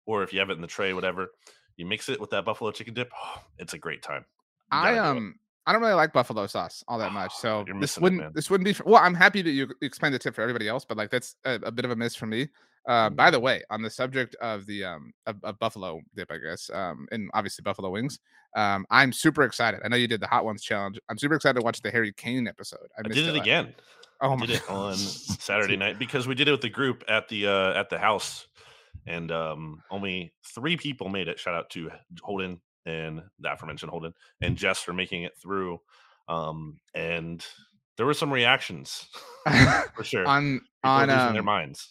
B: or if you have it in the tray, whatever, you mix it with that buffalo chicken dip. it's a great time.
A: I
B: gotta do it.
A: um I don't really like buffalo sauce all that much,
B: Oh,
A: so this wouldn't
B: man.
A: this wouldn't be. For, well, I'm happy that you explained the tip for everybody else, but like that's a, a bit of a miss for me. Uh, by
B: Mm.
A: the way, on the subject of the um of, of buffalo dip, I guess, um, and obviously buffalo wings, um, I'm super excited. I know you did the hot ones challenge. I'm super excited to watch the Harry Kane episode.
B: I
A: missed
B: did it
A: la-
B: again.
A: Oh my
B: did it on Saturday night because we did it with the group at the uh at the house, and um only three people made it. Shout out to Holden and the aforementioned Holden and Jess for making it through. Um and there were some reactions for sure.
A: on
B: People
A: on
B: losing their
A: um,
B: minds.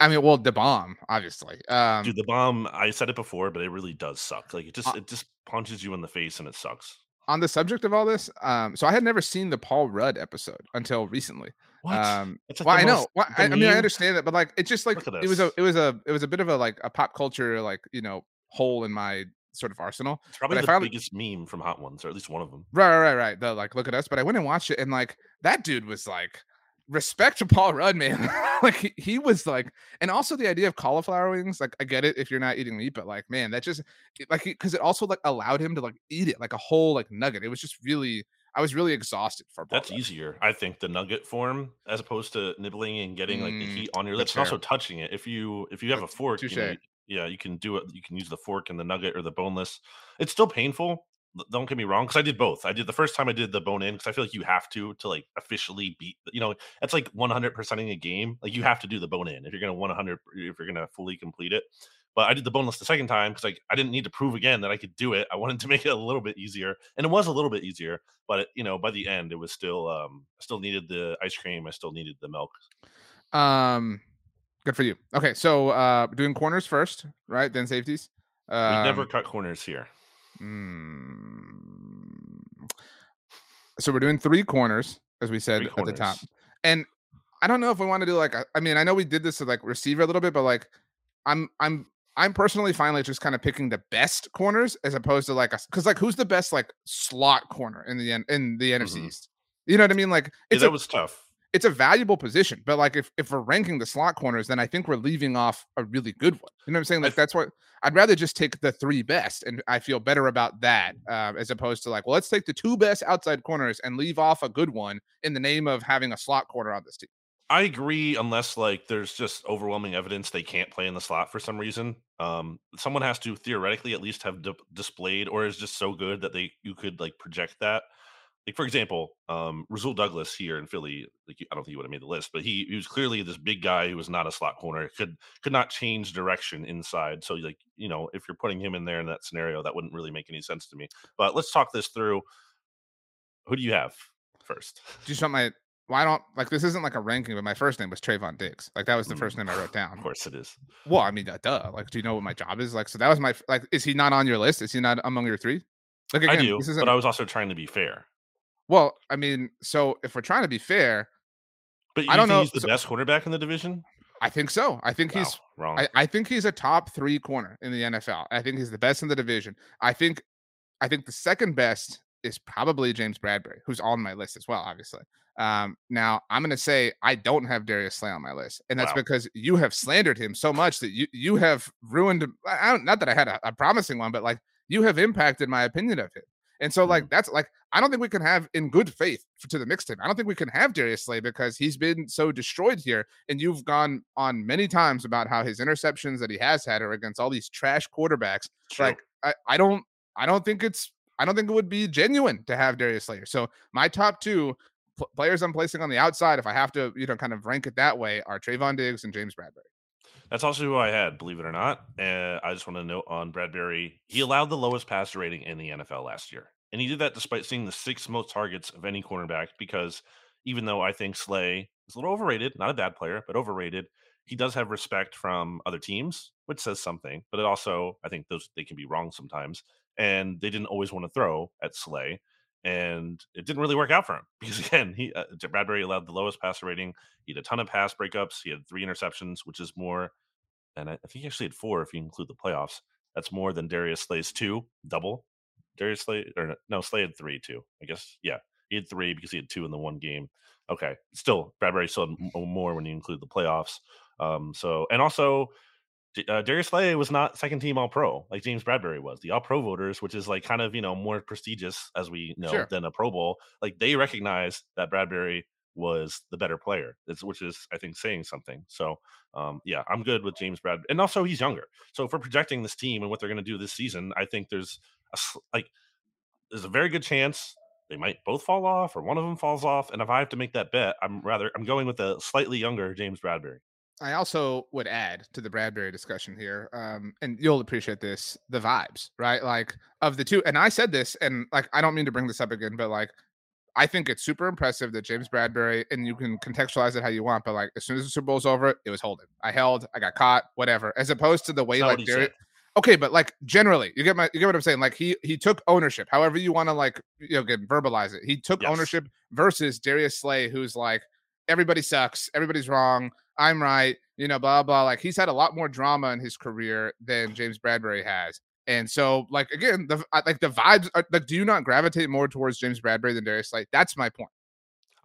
A: I mean, well, the bomb, obviously. Um,
B: Dude, the bomb. I said it before, but it really does suck. Like it just
A: Uh
B: it just punches you in the face and it sucks.
A: On the subject of all this, um, so I had never seen the Paul Rudd episode until recently.
B: What?
A: Um,
B: It's like
A: well, I know. Well, I, I mean, I understand that, but like, it's just like it was a, it was a, it was a bit of a like a pop culture like you know hole in my sort of arsenal.
B: It's probably
A: I
B: the
A: finally-
B: biggest meme from Hot Ones, or at least one of them.
A: Right, right, right, right. The like, look at us. But I went and watched it, and like that dude was like, respect to Paul Rudd, man. like he, he was like, and also the idea of cauliflower wings. Like I get it if you're not eating meat, but like, man, that just like because it also like allowed him to like eat it like a whole like nugget. It was just really, I was really exhausted for Paul
B: That's
A: Rudd.
B: easier, I think, the nugget form as opposed to nibbling and getting like the
A: Mm,
B: heat on your
A: that's
B: lips, and also touching it. If you if you have a fork, you know, yeah, you can do it. You can use the fork and the nugget or the boneless. It's still painful. Don't get me wrong, because I did both. I did the first time I did the bone in because I feel like you have to to like officially beat. You know, it's like 100 percenting a game. Like you have to do the bone in if you're gonna 100 if you're gonna fully complete it. But I did the boneless the second time because like I didn't need to prove again that I could do it. I wanted to make it a little bit easier, and it was a little bit easier. But it, you know, by the end, it was still um, I still needed the ice cream. I still needed the milk.
A: Um, good for you. Okay, so uh, doing corners first, right? Then safeties.
B: We
A: Um,
B: never cut corners here.
A: Mm, so we're doing three corners, as we said at the top, and I don't know if we want to do like. a- I mean, I know we did this to like receiver a little bit, but like, I'm I'm I'm personally finally just kind of picking the best corners as opposed to like a because like who's the best like slot corner in the N- in the NFC
B: Mhm.
A: East? You know what I mean? Like
B: Yeah,
A: it's
B: that
A: a
B: was tough.
A: It's a valuable position, but like if if we're ranking the slot corners, then I think we're leaving off a really good one. You know what I'm saying? Like that's what I'd rather just take the three best, and I feel better about that uh, as opposed to like, well, let's take the two best outside corners and leave off a good one in the name of having a slot corner on this team.
B: I agree, unless like there's just overwhelming evidence they can't play in the slot for some reason. Um, someone has to theoretically at least have di- displayed, or is just so good that they you could like project that. Like for example, um, Rasul Douglas here in Philly, like I don't think he would have made the list, but he, he was clearly this big guy who was not a slot corner, could could not change direction inside. So like you know, if you're putting him in there in that scenario, that wouldn't really make any sense to me. But let's talk this through. Who do you have first?
A: Do you want my? Well, I don't like this. Isn't like a ranking, but my first name was Trevon Diggs. Like that was the
B: Mm,
A: first name I wrote down.
B: Of course, it is.
A: Well, I mean, uh, duh. Like, do you know what my job is? Like, so that was my like. Is he not on your list? Is he not among your three? Like
B: I do, but I was also trying to be fair.
A: Well, I mean, so if we're trying to be fair,
B: But you
A: I don't
B: think
A: know,
B: he's the
A: so-
B: best quarterback in the division?
A: I think so. I think
B: Wow,
A: he's
B: wrong.
A: I, I think he's a top three corner in the NFL. I think he's the best in the division. I think I think the second best is probably James Bradberry, who's on my list as well, obviously. Um, now I'm gonna say I don't have Darius Slay on my list, and that's
B: Wow.
A: because you have slandered him so much that you you have ruined. I don't, not that I had a, a promising one, but like you have impacted my opinion of him. And so, like, mm-hmm. that's like, I don't think we can have in good faith to the mixtape. I don't think we can have Darius Slay because he's been so destroyed here. And you've gone on many times about how his interceptions that he has had are against all these trash quarterbacks.
B: True.
A: Like, I, I don't, I don't think it's, I don't think it would be genuine to have Darius Slayer. So my top two pl- players I'm placing on the outside, if I have to, you know, kind of rank it that way, are Trevon Diggs and James Bradberry.
B: That's also who I had, believe it or not. And I just want to note on Bradberry, he allowed the lowest passer rating in the NFL last year. And he did that despite seeing the sixth most targets of any cornerback, because even though I think Slay is a little overrated, not a bad player, but overrated, he does have respect from other teams, which says something. But it also, I think those they can be wrong sometimes. And they didn't always want to throw at Slay. And it didn't really work out for him because again, he uh, Bradberry allowed the lowest passer rating. He had a ton of pass breakups. He had three interceptions, which is more and I, I think he actually had four if you include the playoffs. That's more than Darius Slay's two, double. Darius Slay, or no, Slay had three too. I guess, yeah, he had three because he had two in the one game. Okay, still Bradberry still had more when you include the playoffs. Um, so and also uh, Darius Slay was not second team All Pro like James Bradberry was. The All Pro voters, which is like kind of you know more prestigious as we know
A: Sure.
B: than a Pro Bowl, like they recognize that Bradberry was the better player, which is I think saying something. So um, yeah, I'm good with James Bradberry, and also he's younger. So for projecting this team and what they're going to do this season, I think there's a like there's a very good chance they might both fall off or one of them falls off. And if I have to make that bet, I'm rather I'm going with a slightly younger James Bradberry.
A: I also would add to the Bradberry discussion here, um, and you'll appreciate this, the vibes, right? Like of the two, and I said this, and like I don't mean to bring this up again, but like I think it's super impressive that James Bradberry, and you can contextualize it how you want, but like as soon as the Super Bowl's over, it was holding. I held, I got caught, whatever. As opposed to the way
B: That's
A: like Darius, okay, but like generally, you get my you get what I'm saying. Like he he took ownership, however you want to like you know get verbalize it. He took
B: Yes.
A: ownership versus Darius Slay, who's like everybody sucks, everybody's wrong, I'm right, you know, blah blah. Like he's had a lot more drama in his career than James Bradberry has. And so, like again, the like the vibes are like, do you not gravitate more towards James Bradberry than Darius Slay? That's my point.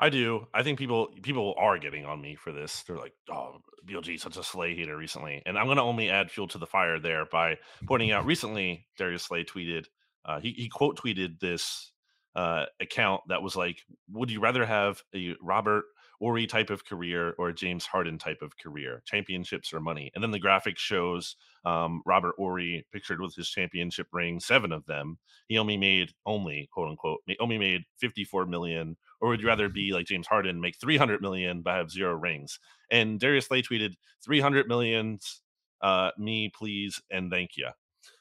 B: I do. I think people people are getting on me for this. They're like, "Oh, BLG such a Slay hater recently," and I'm going to only add fuel to the fire there by pointing out recently Darius Slay tweeted. Uh, he he quote tweeted this uh, account that was like, "Would you rather have a Robert Horry type of career or a James Harden type of career? Championships or money?" And then the graphic shows um, Robert Horry pictured with his championship ring, seven of them. He only made only quote unquote only made 54 million or would you rather be like James Harden, make 300 million but have zero rings? And Darius Slay tweeted 300 millions, uh, me please and thank you.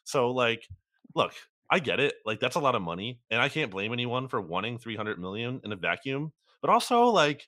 B: So like, look, I get it. Like that's a lot of money, and I can't blame anyone for wanting 300 million in a vacuum. But also like,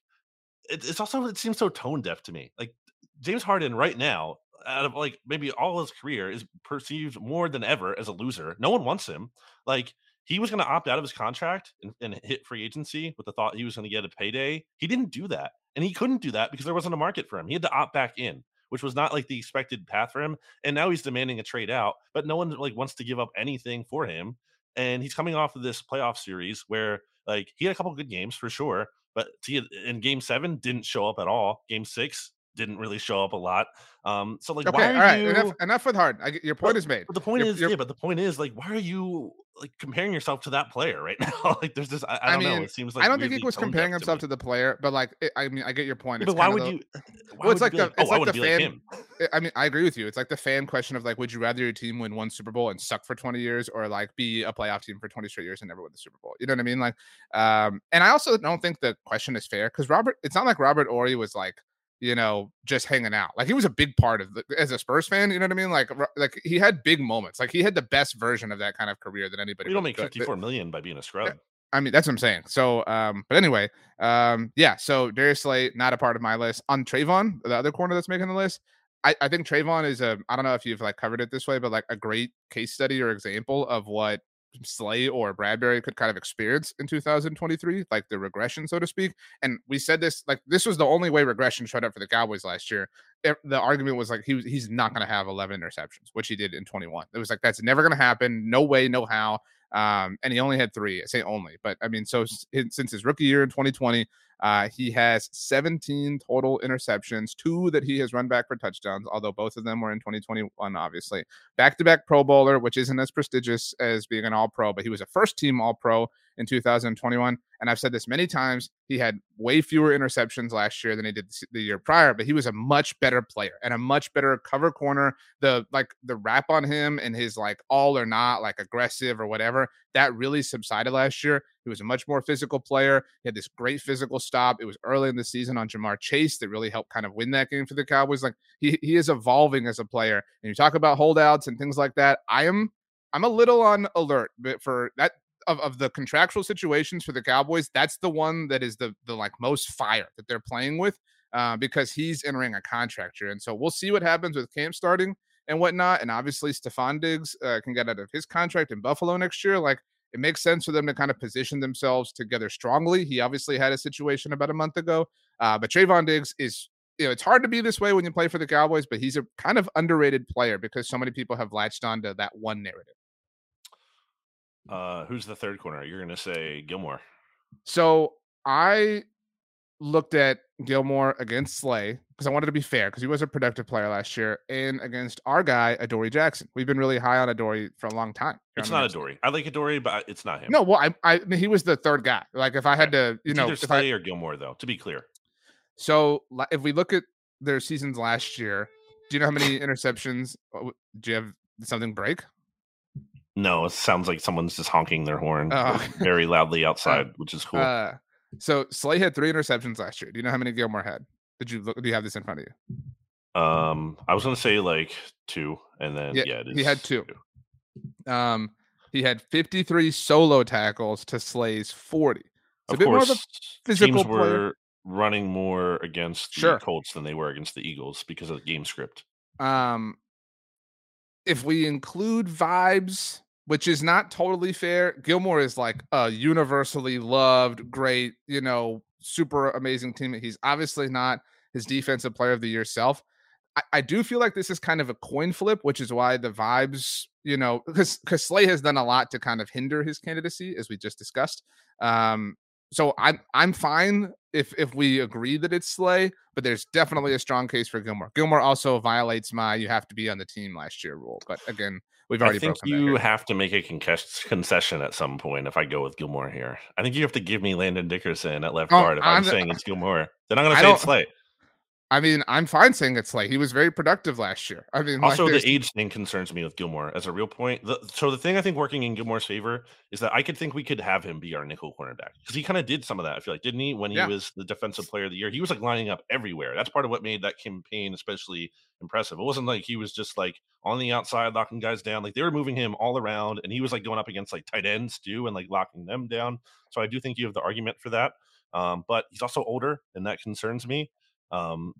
B: it, it's also it seems so tone deaf to me. Like James Harden right now. Out of like maybe all his career is perceived more than ever as a loser. No one wants him. Like he was going to opt out of his contract and, and hit free agency with the thought he was going to get a payday. He didn't do that. And he couldn't do that because there wasn't a market for him. He had to opt back in, which was not like the expected path for him. And now he's demanding a trade out, but no one like wants to give up anything for him. And he's coming off of this playoff series where like he had a couple good games for sure, but he, in game seven didn't show up at all. Game six didn't really show up a lot. Um, so like,
A: Okay,
B: why are
A: right,
B: you?
A: enough enough with hard. I, get- your point
B: But-
A: is made.
B: But the point
A: You're-
B: is,
A: you're-
B: yeah, but the point is, like, why are you like comparing yourself to that player right now. like there's this I, I
A: I
B: don't know.
A: mean,
B: It seems like
A: I don't think he was comparing himself
B: me.
A: to the player, but like, it, I mean, I get your point.
B: Yeah,
A: It's
B: but why would
A: the-
B: you? Why
A: Well, it's like the
B: like,
A: it's
B: oh, I
A: like the
B: to like
A: fan.
B: him.
A: I- I mean, I agree with you. It's like the fan question of like, would you rather your team win one Super Bowl and suck for 20 years, or like be a playoff team for 20 straight years and never win the Super Bowl? You know what I mean? Like, um, and I also don't think the question is fair because Robert. It's not like Robert Horry was like, you know, just hanging out. Like he was a big part of the, as a Spurs fan. You know what I mean? Like, like he had big moments. Like he had the best version of that kind of career that anybody.
B: You don't make 54 million by being a scrub.
A: I mean, that's what I'm saying. So, um, but anyway, um, yeah. So Darius Slay not a part of my list. On Trevon, the other corner that's making the list, I, I think Trevon is a. I don't know if you've like covered it this way, but like a great case study or example of what Slay or Bradberry could kind of experience in 2023, like the regression, so to speak. And we said this, like this was the only way regression showed up for the Cowboys last year. The argument was like he was he's not going to have 11 interceptions, which he did in 21. It was like that's never going to happen. No way, no how. Um, and he only had three. I say only, but I mean, so since his rookie year in 2020, uh, he has 17 total interceptions, two that he has run back for touchdowns, although both of them were in 2021, obviously. Back to back Pro Bowler, which isn't as prestigious as being an All Pro, but he was a first team All Pro in 2021. And I've said this many times. He had way fewer interceptions last year than he did the year prior, but he was a much better player and a much better cover corner. The like the rap on him and his like all or not, like aggressive or whatever, that really subsided last year. Was a much more physical player. He had this great physical stop. It was early in the season on Ja'Marr Chase that really helped kind of win that game for the Cowboys. Like he he is evolving as a player. And you talk about holdouts and things like that. I am I'm a little on alert but for that of, of the contractual situations for the Cowboys. That's the one that is the the like most fire that they're playing with uh, because he's entering a contract year. And so we'll see what happens with camp starting and whatnot. And obviously, Stefon Diggs uh, can get out of his contract in Buffalo next year. Like it makes sense for them to kind of position themselves together strongly. He obviously had a situation about a month ago, uh, but Trevon Diggs is. You know, it's hard to be this way when you play for the Cowboys, but he's a kind of underrated player because so many people have latched onto that one narrative.
B: Uh, who's the third corner? You're gonna say Gilmore.
A: So I looked at Gilmore against Slay because I wanted to be fair because he was a productive player last year, and against our guy Adoree Jackson. We've been really high on Adoree for a long time.
B: It's not. Dory. I like Adoree, but it's not him.
A: No, well, I, I mean, he was the third guy. Like if I had to, you
B: it's
A: know,
B: either
A: if I,
B: Slay or Gilmore, though. To be clear,
A: so if we look at their seasons last year, do you know how many interceptions? uh, Do you have something break?
B: no. It sounds like someone's just honking their horn
A: Oh.
B: very loudly outside, which is cool.
A: Uh, so Slay had three interceptions last year. Do you know how many Gilmore had? Did you look? Do you have this in front of you?
B: um, I was gonna say like two, and then
A: Yeah,
B: yeah, it
A: he had
B: is
A: two. Um, he had 53 solo tackles to Slay's 40. It's a
B: Of
A: bit more
B: course,
A: of a physical
B: teams
A: player.
B: were running more against the
A: Sure.
B: Colts than they were against the Eagles because of the game script.
A: Um, if we include vibes, which is not totally fair, Gilmore is like a universally loved, great, you know, super amazing teammate. He's obviously not his defensive player of the year self. I, I do feel like this is kind of a coin flip, which is why the vibes, you know, because because Slay has done a lot to kind of hinder his candidacy, as we just discussed. Um, so I'm I'm fine if if we agree that it's Slay, but there's definitely a strong case for Gilmore. Gilmore also violates my you have to be on the team last year rule. But again, we've already
B: I think you have to make a concess- concession at some point if I go with Gilmore here. I think you have to give me Landon Dickerson at left
A: Oh,
B: guard if I'm,
A: I'm-
B: saying it's Gilmore. Then I'm going to say it's Slay.
A: I mean, I'm fine saying it's Slay. He was very productive last year. I mean, like,
B: Also,
A: there's-
B: the age thing concerns me with Gilmore as a real point. The, so the thing I think working in Gilmore's favor is that I could think we could have him be our nickel cornerback because he kind of did some of that. I feel like didn't he when he
A: Yeah.
B: was the defensive player of the year? He was like lining up everywhere. That's part of what made that campaign especially impressive. It wasn't like he was just like on the outside locking guys down. Like they were moving him all around, and he was like going up against like tight ends too and like locking them down. So I do think you have the argument for that. Um, but he's also older, and that concerns me. Um,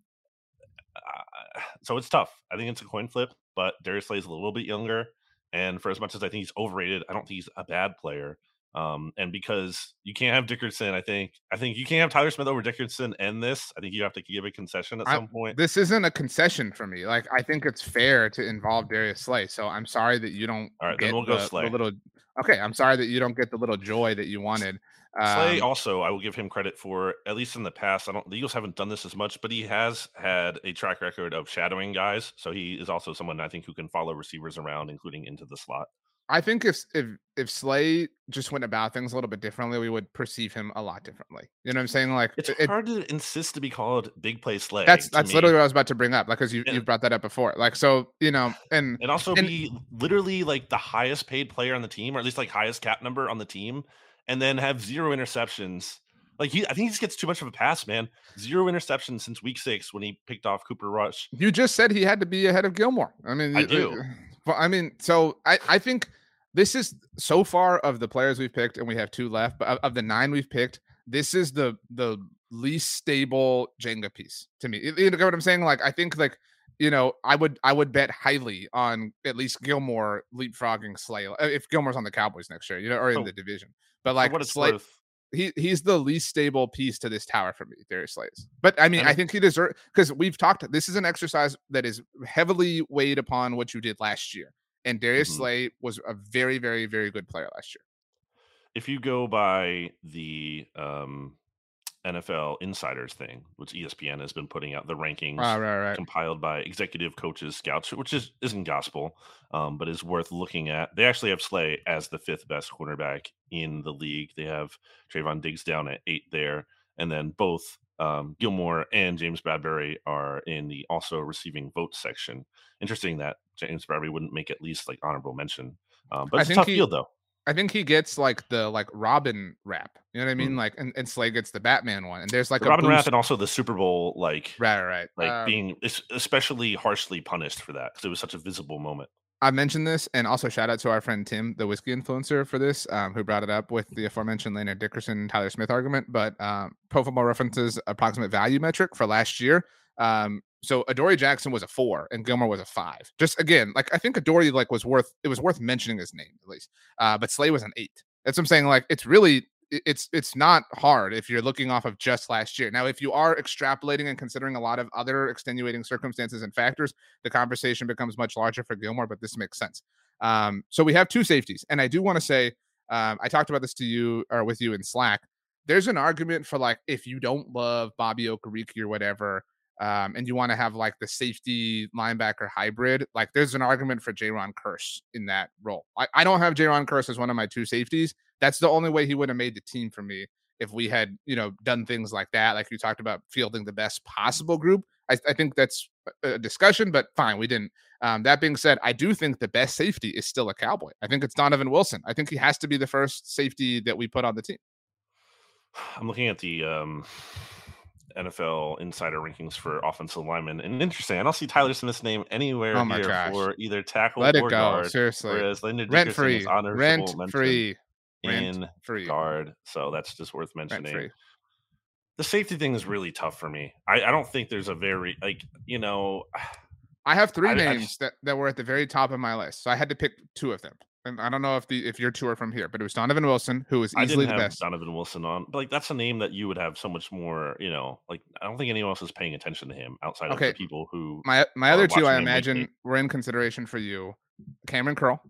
B: so it's tough. I think it's a coin flip, but Darius Slay is a little bit younger. And for as much as I think he's overrated, I don't think he's a bad player. Um, and because you can't have Dickerson, I think I think you can't have Tyler Smith over Dickerson and this. I think you have to give a concession at
A: I-
B: some point.
A: this isn't a concession for me. Like I think it's fair to involve Darius Slay. So I'm sorry that you don't
B: All right, then we'll go
A: the, the
B: Slay.
A: little. Okay, I'm sorry that you don't get the little joy that you wanted.
B: Slay
A: Um,
B: also, I will give him credit for at least in the past. I don't the Eagles haven't done this as much, but he has had a track record of shadowing guys. So he is also someone I think who can follow receivers around, including into the slot.
A: I think if if if Slay just went about things a little bit differently, we would perceive him a lot differently. You know what I'm saying? Like
B: It's
A: it,
B: hard to insist to be called big play Slay.
A: that's that's
B: me.
A: literally what I was about to bring up, like because you you brought that up before. Like so, you know, and
B: and also
A: and-
B: be literally like the highest paid player on the team, or at least like highest cap number on the team, and then have zero interceptions. Like he, I think he just gets too much of a pass, man. Zero interceptions since week six when he picked off Cooper Rush.
A: you just said he had to be ahead of Gilmore. I mean,
B: I do.
A: Well, I mean, so I I think this is so far of the players we've picked, and we have two left. But of, of the nine we've picked, this is the the least stable Jenga piece to me. You you know what I'm saying? Like, I think like you know, I would I would bet highly on at least Gilmore leapfrogging Slay uh, if Gilmore's on the Cowboys next year, you know, or in
B: So-
A: the division. But like
B: what it's
A: Slay,
B: worth,
A: he he's the least stable piece to this tower for me, Darius Slays. But I mean,
B: And
A: I think he deserves because we've talked. This is an exercise that is heavily weighed upon what you did last year, and Darius
B: Mhm.
A: Slay was a very, very, very good player last year.
B: if you go by the um, NFL insiders thing, which ESPN has been putting out the rankings
A: Right, right, right.
B: compiled by executive coaches, scouts, which is isn't gospel, um, but is worth looking at. They actually have Slay as the fifth best cornerback in the league. They have Trevon Diggs down at eight there, and then both um, Gilmore and James Bradberry are in the also receiving vote section. Interesting that James Bradberry wouldn't make at least like honorable mention, um, but
A: I
B: it's a tough
A: he-
B: field though.
A: I think he gets like the like Robin rap. You know what I mean?
B: Mm.
A: Like, and, and Slay gets the Batman one, and there's like
B: The
A: a
B: Robin
A: boost-
B: Rapp and also the Super Bowl like
A: Right, right.
B: like
A: Um,
B: being especially harshly punished for that because it was such a visible moment.
A: I mentioned this, and also shout out to our friend Tim, the whiskey influencer, for this, um, who brought it up with the aforementioned Leonard Dickerson, Tyler Smith argument. But um, Pro Football References approximate value metric for last year. Um, so Adoree Jackson was a four, and Gilmore was a five. Just again, like I think Adoree like was worth it was worth mentioning his name at least. Uh, but Slay was an eight. That's what I'm saying. Like it's really it's it's not hard if you're looking off of just last year. Now, if you are extrapolating and considering a lot of other extenuating circumstances and factors, the conversation becomes much larger for Gilmore, but this makes sense. Um, so we have two safeties, and I do want to say, um, I talked about this to you or with you in Slack. There's an argument for like if you don't love Bobby Okereke or whatever, um, and you want to have like the safety linebacker hybrid, like there's an argument for Jayron Kearse in that role. I, I don't have Jayron Kearse as one of my two safeties. That's the only way he would have made the team for me if we had, you know, done things like that. Like you talked about fielding the best possible group. I, I think that's a discussion, but fine, we didn't. Um, that being said, I do think the best safety is still a cowboy. I think it's Donovan Wilson. I think he has to be the first safety that we put on the team.
B: I'm looking at the um, NFL insider rankings for offensive linemen, and interesting. I don't see Tyler Smith's name anywhere
A: Oh
B: here
A: gosh.
B: for either tackle
A: Let it
B: or
A: go.
B: guard.
A: Seriously.
B: Whereas Leonard
A: Rent
B: Dickerson
A: free. Rent
B: mention
A: free. Rent
B: in
A: free.
B: guard, so that's just worth mentioning. The safety thing is really tough for me. I, I don't think there's a very like you know.
A: I have three
B: I- I
A: names
B: just-
A: that, that were at the very top of my list. So I had to pick two of them. And I don't know if the if your two are from here, but it was Donovan Wilson, who was
B: I
A: easily
B: didn't
A: the
B: have
A: best.
B: Donovan Wilson on, but like that's a name that you would have so much more. You know, like I don't think anyone else is paying attention to him outside of the people who.
A: My my other two, I imagine, were in consideration for you. Kamren Curl.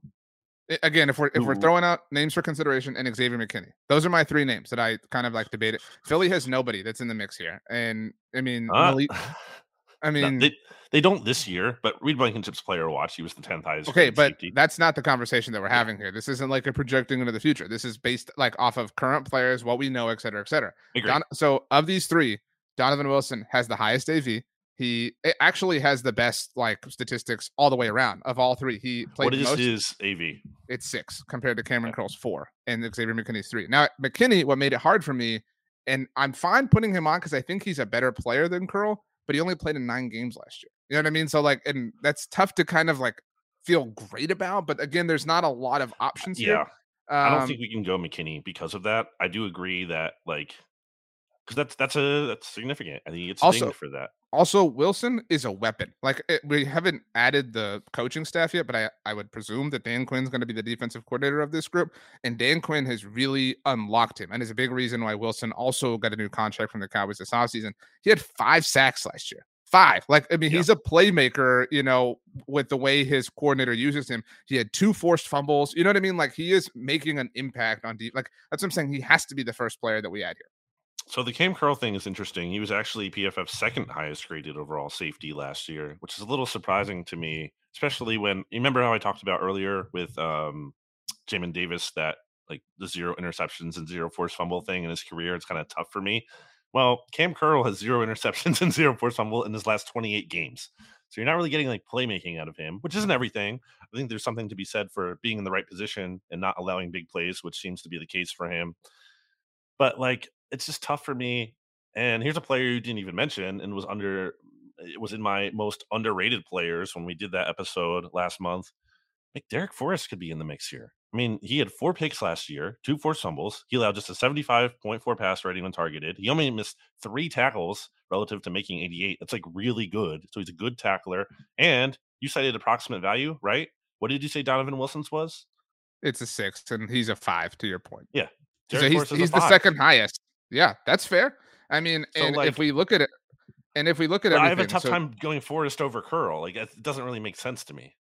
A: Again, if we're if we're throwing out names for consideration, and Xavier McKinney, those are my three names that I kind of like debated. Philly has nobody that's in the mix here, and I mean,
B: Uh,
A: Malik- I
B: no,
A: mean,
B: they they don't this year, but Reed Blankenship's player watch. He was the tenth highest.
A: okay, but
B: safety.
A: that's not the conversation that we're having here. This isn't like a projecting into the future. This is based like off of current players, what we know, et cetera, et cetera. Don, so of these three, Donovan Wilson has the highest AV. He actually has the best like statistics all the way around of all three. He played
B: what is
A: most.
B: his AV?
A: It's six compared to Kamren Curl's four and Xavier McKinney's three. Now McKinney, what made it hard for me, and I'm fine putting him on because I think he's a better player than Curl, but he only played in nine games last year. You know what I mean? So like, and that's tough to kind of like feel great about. But again, there's not a lot of options here.
B: Yeah, I don't
A: Um,
B: think we can go McKinney because of that. I do agree that like because that's that's a that's significant. I think it's
A: Also-
B: for that.
A: Also, Wilson is a weapon. Like it, we haven't added the coaching staff yet, but I, I would presume that Dan Quinn's going to be the defensive coordinator of this group, and Dan Quinn has really unlocked him, and is a big reason why Wilson also got a new contract from the Cowboys this offseason. He had five sacks last year. Five. Like I mean,
B: Yeah.
A: he's a playmaker. You know, with the way his coordinator uses him, he had two forced fumbles. You know what I mean? Like he is making an impact on deep. Like that's what I'm saying. He has to be the first player that we add here.
B: So the Kam Curl thing is interesting. He was actually PFF's second highest graded overall safety last year, which is a little surprising to me, especially when you remember how I talked about earlier with um Jamin Davis that like the zero interceptions and zero force fumble thing in his career. It's kind of tough for me. Well, Kam Curl has zero interceptions and zero force fumble in his last 28 games. So you're not really getting like playmaking out of him, which isn't everything. I think there's something to be said for being in the right position and not allowing big plays, which seems to be the case for him. But like, it's just tough for me. And here's a player you didn't even mention and was under, it was in my most underrated players when we did that episode last month. Like Darrick Forrest could be in the mix here. I mean, he had four picks last year, two forced fumbles. He allowed just a 75.4 pass rating when targeted. He only missed three tackles relative to making 88. That's like really good. So he's a good tackler. And you cited approximate value, right? What did you say Donovan Wilson's was?
A: It's a six, and he's a five. To your point,
B: Yeah.
A: so he's
B: Forrest is a
A: he's the second highest. Yeah, that's fair. I mean,
B: So,
A: and
B: like-
A: if we look at it, and if we look at
B: it, I have a tough
A: so-
B: time going Forrest over Curl. Like it doesn't really make sense to me.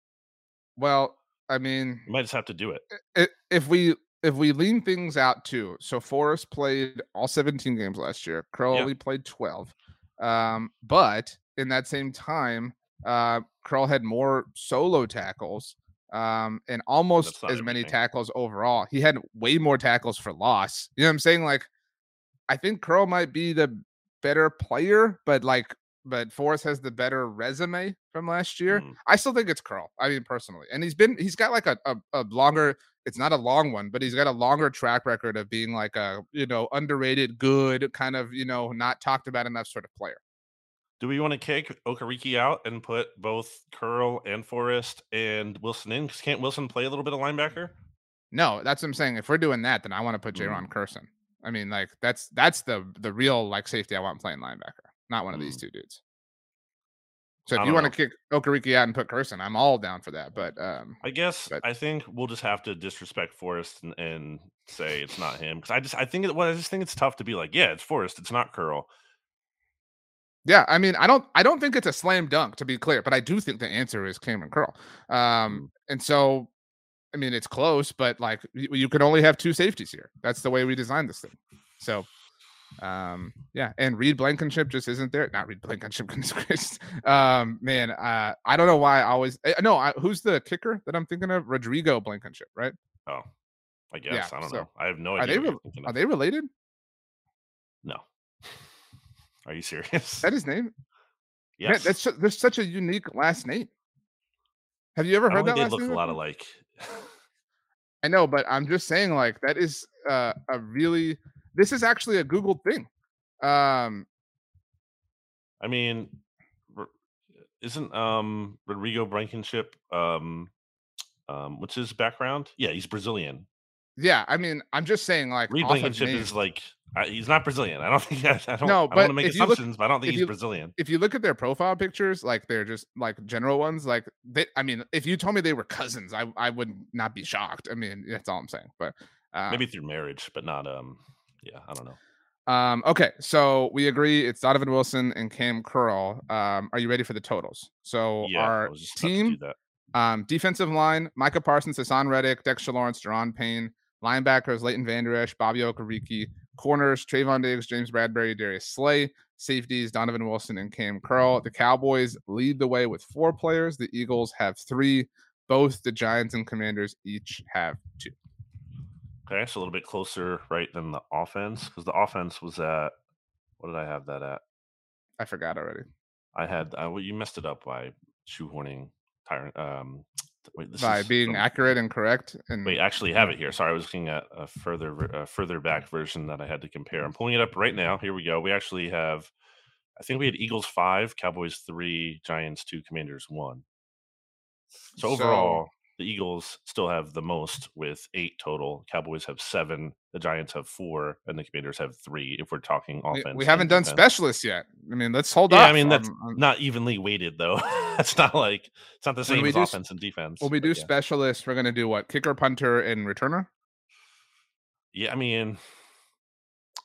A: Well, I mean,
B: You might just have to do it.
A: if we if we lean things out too, so Forrest played all 17 games last year. Curl
B: Yeah.
A: only played 12. Um, but in that same time, uh, Curl had more solo tackles um, and almost as many tackles overall. He had way more tackles for loss. You know what I'm saying? Like, I think Curl might be the better player, but like, but Forrest has the better resume from last year.
B: Mm.
A: I still think it's Curl. I mean, personally, and he's been he's got like a, a a longer. It's not a long one, but he's got a longer track record of being like a you know underrated, good kind of you know not talked about enough sort of player.
B: Do we want to kick Okereke out and put both Curl and Forrest and Wilson in? Because can't Wilson play a little bit of linebacker?
A: No, that's what I'm saying. If we're doing that, then I want to put Jaron
B: Mm.
A: Curson. I mean, like that's that's the the real like safety I want playing linebacker, not one of these
B: Mm.
A: two dudes. So if you want to kick Okereke out and put Curson, I'm all down for that. But um,
B: I guess
A: But-
B: I think we'll just have to disrespect Forrest and, and say it's not him because I just I think it, well, I just think it's tough to be like yeah it's Forrest it's not Curl
A: Yeah, I mean, I don't, I don't think it's a slam dunk to be clear, but I do think the answer is Kamren Curl.
B: Mm.
A: Um, and so, I mean, it's close, but like you, you can only have two safeties here. That's the way we designed this thing. So, um, yeah, and Reed Blankenship just isn't there. Not Reed Blankenship, goodness. Um, man, uh, I don't know why I always eh, no. I, who's the kicker that I'm thinking of? Rodrigo Blankenship, right?
B: oh I guess yeah, I don't
A: so
B: know I have no
A: Are
B: idea
A: they
B: you're
A: re- are they related?
B: no are you serious
A: Is that his name? Man,
B: yes
A: that's there's such a unique last name. Have you ever heard that
B: they look
A: name?
B: a lot alike
A: I know, but I'm just saying, like, that is uh, a really. This is actually a Google thing. Um,
B: I mean, isn't um Rodrigo Blankenship um um what's his background? Yeah, he's Brazilian.
A: Yeah, I mean, I'm just saying, like,
B: Reed
A: off of
B: is like I, he's not Brazilian. I don't think I, I don't.
A: No,
B: I don't want to make
A: you look-
B: assumptions, but I don't think he's
A: you-
B: Brazilian.
A: if you look at their profile pictures, like they're just like general ones, like they. I mean, if you told me they were cousins, I I would not be shocked. I mean, that's all I'm saying. But uh,
B: Maybe through marriage, but not um. Yeah, I don't know.
A: Um, okay, so we agree it's Donovan Wilson and Kam Curl. Um, are you ready for the totals? So
B: Yeah,
A: our
B: was just about to
A: team. Um, defensive line: Micah Parsons, Haason Reddick, Dexter Lawrence, Daron Payne. Linebackers: Leighton Vander Esch, Bobby Okereke. Corners: Trevon Diggs, James Bradberry, Darius Slay. Safeties: Donovan Wilson and Kam Curl. The Cowboys lead the way with four players. The Eagles have three. Both the Giants and Commanders each have two.
B: Okay, so a little bit closer, right, than the offense because the offense was at what did I have that at?
A: I forgot already.
B: I had uh, well, you messed it up by shoehorning Tyrant. Um, wait,
A: By being
B: from-
A: accurate and correct. And
B: we actually have it here. Sorry, I was looking at a further a further back version that I had to compare. I'm pulling it up right now. Here we go. We actually have, I think we had Eagles five, Cowboys three, Giants two, Commanders one. So overall, the Eagles still have the most with eight total. Cowboys have seven. The Giants have four, and the Commanders have three. If we're talking offense,
A: we haven't done
B: defense.
A: specialists yet. I mean, let's hold
B: Yeah,
A: off.
B: I mean that's
A: on-
B: not evenly weighted though. it's not like it's not the same as
A: do
B: offense and defense.
A: when we do
B: yeah.
A: specialists, we're gonna do what? Kicker, punter, and returner.
B: yeah, I mean,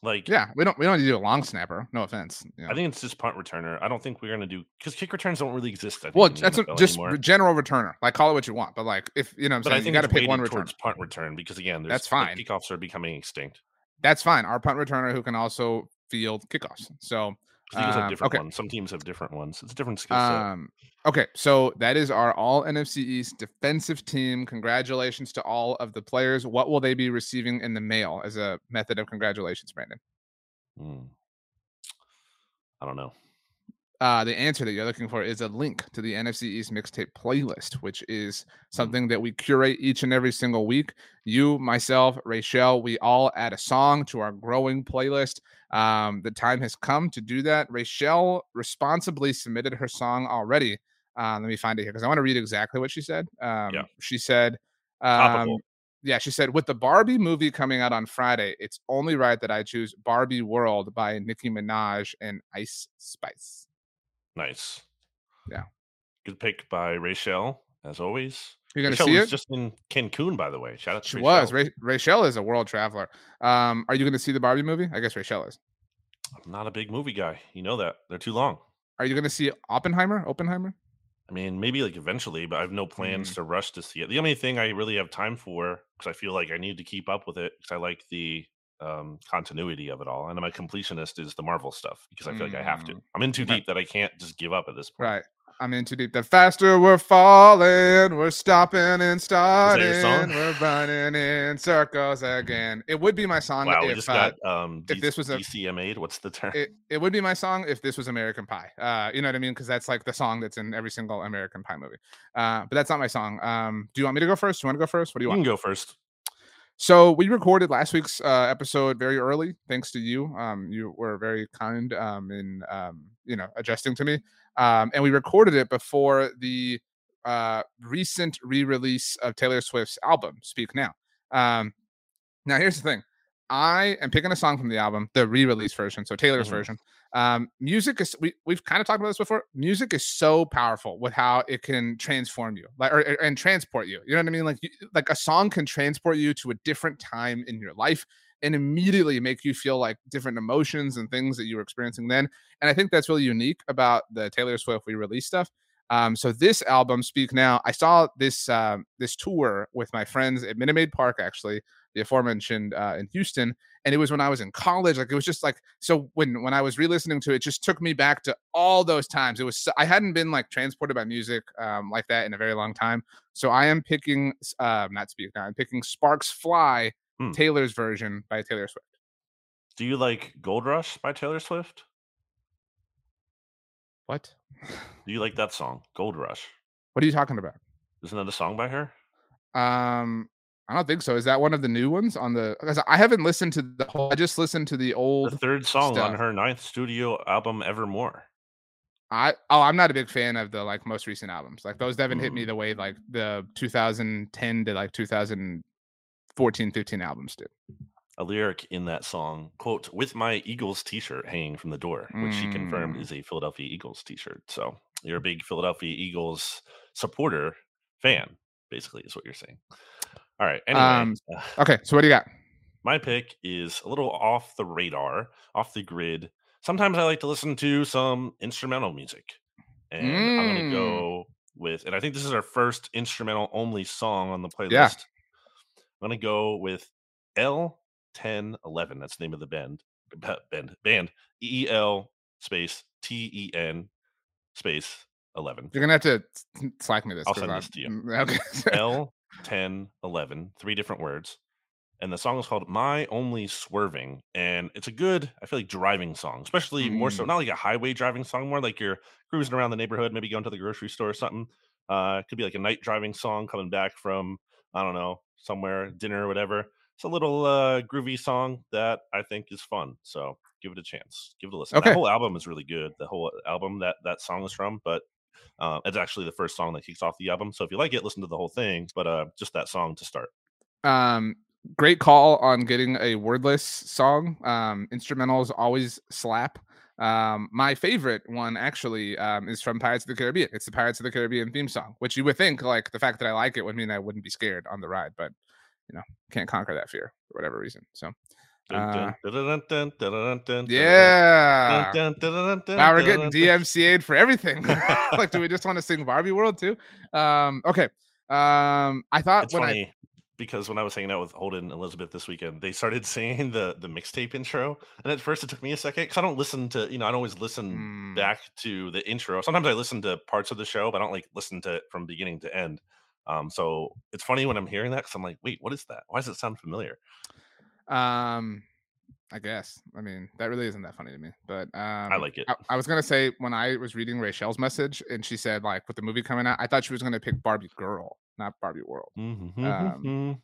B: like
A: Yeah, we don't we don't need to do a long snapper. No offense. you know.
B: I think it's just punt returner. I don't think we're gonna do because kick returns don't really exist. Think,
A: well, that's
B: NFL
A: just
B: anymore.
A: general returner. Like call it what you want, but like if you know, what I'm
B: But I
A: saying you got to pick one
B: towards punt return because again, there's,
A: That's
B: like,
A: fine.
B: kickoffs are becoming extinct.
A: That's fine. Our punt returner who can also field kickoffs. So
B: Eagles have
A: Um,
B: different
A: okay.
B: ones. Some teams have different ones. It's a different skill set.
A: Um, okay, so that is our all NFC East defensive team. Congratulations to all of the players. What will they be receiving in the mail as a method of congratulations, Brandon?
B: Hmm. I don't know.
A: Uh, the answer that you're looking for is a link to the NFC East mixtape playlist, which is something that we curate each and every single week. You, myself, Rachel, we all add a song to our growing playlist. Um, the time has come to do that. Rachel responsibly submitted her song already. Uh, let me find it here because I want to read exactly what she said. Um,
B: Yeah.
A: She said, um, yeah, she said, with the Barbie movie coming out on Friday, it's only right that I choose Barbie World by Nicki Minaj and Ice Spice.
B: Nice.
A: Yeah.
B: Good pick by Rachel, as always.
A: You're gonna
B: Rachel
A: see
B: was
A: it?
B: just in Cancun, by the way. Shout out to
A: She
B: Rachel.
A: was. Ra- Rachel is a world traveler. Um, are you going to see the Barbie movie? I guess Rachel is.
B: I'm not a big movie guy. You know that. They're too long.
A: Are you going to see Oppenheimer? Oppenheimer?
B: I mean, maybe like eventually, but I have no
A: Mm.
B: plans to rush to see it. The only thing I really have time for, because I feel like I need to keep up with it, because I like the um, continuity of it all. And I'm a completionist is the Marvel stuff because I feel like I have to.
A: Mm.
B: I'm in too
A: Right.
B: deep that I can't just give up at this point.
A: Right. I'm in too deep. The faster we're falling, we're stopping and starting. We're running in circles again. It would be my song
B: Wow,
A: if,
B: just
A: uh,
B: got um,
A: if
B: D-
A: this was a-
B: DCMA'd. What's the term?
A: it, it would be my song if this was American Pie. Uh, you know what I mean? Because that's like the song that's in every single American Pie movie. Uh, but that's not my song. Um, do you want me to go first? Do you want to go first? What do you
B: you
A: want?
B: can go first.
A: So we recorded last week's uh, episode very early, thanks to you. Um, you were very kind um, in um, you know adjusting to me, um, and we recorded it before the uh, recent re-release of Taylor Swift's album "Speak Now." Um, now, here's the thing: I am picking a song from the album, the re-release version, so Taylor's
B: Mhm.
A: version. Um, music is we we've kind of talked about this before. Music is so powerful with how it can transform you, like or, or- and transport you. You know what I mean? Like you, like a song can transport you to a different time in your life and immediately make you feel like different emotions and things that you were experiencing then. And I think that's really unique about the Taylor Swift we release stuff. Um, so this album, Speak Now, I saw this um, this tour with my friends at Minute Maid Park, actually, the aforementioned uh, in Houston, and it was when I was in college. Like it was just like so when when I was re-listening to it, it just took me back to all those times. It was so, I hadn't been like transported by music um, like that in a very long time. So I am picking uh, not to Speak Now, I'm picking Sparks Fly,
B: Hmm.
A: Taylor's version by Taylor Swift.
B: Do you like Gold Rush by Taylor Swift?
A: What?
B: Do you like that song, Gold Rush?
A: What are you talking about?
B: Isn't that a song by her?
A: Um, I don't think so. Is that one of the new ones on the? Because I haven't listened to the whole. I just listened to the
B: The
A: old.
B: third song on her ninth studio album, Evermore.
A: I oh, I'm not a big fan of the like most recent albums. Like those haven't hit me
B: Mm.
A: the way like the 2010 to like 2014, 15 albums did.
B: A lyric in that song, quote, with my Eagles t shirt hanging from the door, which she confirmed
A: Mm.
B: is a Philadelphia Eagles t shirt. So you're a big Philadelphia Eagles supporter, fan, basically, is what you're saying. All right. Anyway,
A: Um,
B: uh,
A: Okay, so what do you got?
B: my pick is a little off the radar, off the grid. Sometimes I like to listen to some instrumental music. And I'm going
A: Mm.
B: to go with, and I think this is our first instrumental only song on the playlist.
A: Yeah.
B: I'm going to go with El Ten Eleven. That's the name of the band. Band. Band. E L space T E N space 11.
A: You're gonna have to slack me this.
B: I'll send
A: I'm-
B: this to you.
A: mm, Okay.
B: L 10 11, three different words. And the song is called My Only Swerving. And it's a good, I feel like, driving song, especially more so,
A: Mm.
B: not like a highway driving song, more like you're cruising around the neighborhood, maybe going to the grocery store or something. Uh, it could be like a night driving song coming back from, I don't know, somewhere, dinner or whatever. It's a little uh, groovy song that I think is fun. So give it a chance. Give it a listen.
A: Okay.
B: That whole album is really good. The whole album that that song is from, but uh, it's actually the first song that kicks off the album. So if you like it, listen to the whole thing. But uh, just that song to start.
A: um great call on getting a wordless song um instrumentals always slap um my favorite one actually um is from pirates of the caribbean it's the pirates of the caribbean theme song which you would think like the fact that i like it would mean i wouldn't be scared on the ride but you know can't conquer that fear for whatever reason so Yeah wow we're getting dmca'd for everything like do we just want to sing barbie world too um okay um i thought
B: It's
A: when i
B: funny. because when I was hanging out with Holden and Elizabeth this weekend, they started saying the the mixtape intro, and at first it took me a second because I don't listen to you know I don't always listen
A: Mm.
B: back to the intro. Sometimes I listen to parts of the show, but I don't like listen to it from beginning to end. Um, so it's funny when I'm hearing that because I'm like, wait, what is that? Why does it sound familiar?
A: Um, I guess. I mean, that really isn't that funny to me, but um, I
B: like it.
A: I, I was gonna say when I was reading Rachel's message and she said like with the movie coming out, I thought she was gonna pick Barbie Girl, not Barbie World.
B: Mhm.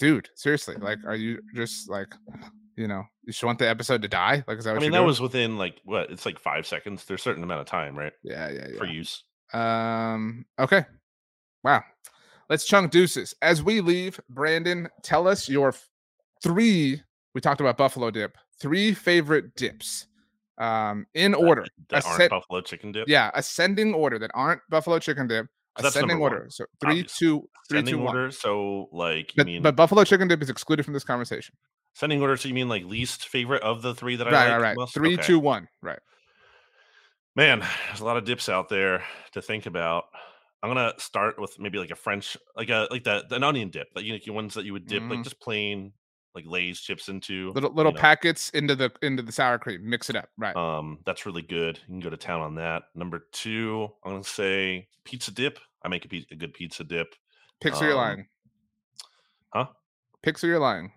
A: Dude, seriously, like, are you just like, you know, you just want the episode to die? Like, is that
B: I mean, that
A: doing?
B: was within like what? It's like five seconds. There's a certain amount of time, right,
A: yeah, yeah, yeah.
B: for use.
A: Um. Okay. Wow. Let's chunk deuces as we leave. Brandon, tell us your three. We talked about buffalo dip. Three favorite dips. Um, in order.
B: That aren't buffalo chicken dip.
A: yeah, ascending order that aren't buffalo chicken dip. Ascending
B: number one,
A: order. So three,
B: obviously.
A: two, three,
B: Sending
A: two, one.
B: order. So like, you
A: But,
B: mean
A: but buffalo chicken dip is excluded from this conversation.
B: Ascending order? So you mean like least favorite of the three that I
A: Right,
B: like?
A: right, right. Three,
B: Okay.
A: two, one. Right.
B: Man, there's a lot of dips out there to think about. I'm gonna start with maybe like a French, like a like the an onion dip, like you know, the ones that you would dip like
A: Mhm.
B: just plain like Lay's chips into.
A: Little little
B: you know.
A: packets into the into the sour cream. Mix it up. Right.
B: Um, that's really good. You can go to town on that. Number two, I'm gonna say pizza dip. I make a, pi- a good pizza dip.
A: Pics
B: um,
A: lying.
B: Huh?
A: Pics or you're lying.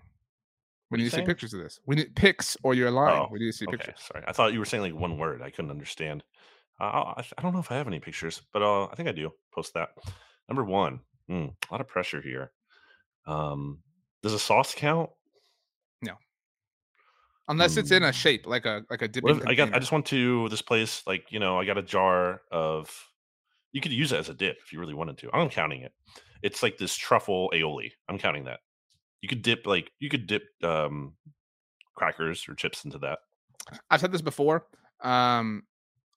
A: We
B: you
A: to see pictures of this. We need pics or you're lying.
B: Oh,
A: we need to see
B: Okay,
A: pictures.
B: sorry. I thought you were saying like one word. I couldn't understand. Uh, I, I I don't know if I have any pictures, but uh, I think I do. Post that. Number one. Mm, a lot of pressure here. Um, does a sauce count?
A: Unless it's in a
B: Mm.
A: shape like a like a dipping.
B: if, I got. I just went to this place. Like you know, I got a jar of. You could use it as a dip if you really wanted to. I'm counting it. It's like this truffle aioli. I'm counting that. You could dip like you could dip um crackers or chips into that.
A: I've said this before. Um,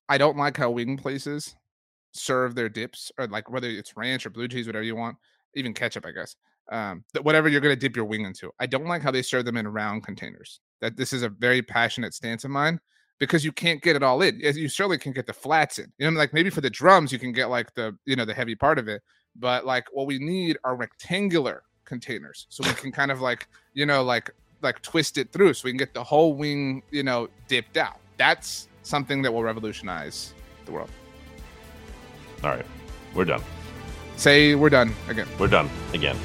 A: I don't like how wing places serve their dips, or like whether it's ranch or blue cheese, whatever you want, even ketchup, I guess. Um, th- whatever you're gonna dip your wing into. I don't like how they serve them in round containers. That this is a very passionate stance of mine because you can't get it all in. You certainly can get the flats in. You know, like maybe for the drums you can get like the you know the heavy part of it, but like what we need are rectangular containers so we can kind of like you know like like twist it through so we can get the whole wing you know dipped out. That's something that will revolutionize the world.
B: All right, we're done.
A: Say we're done again.
B: We're done again.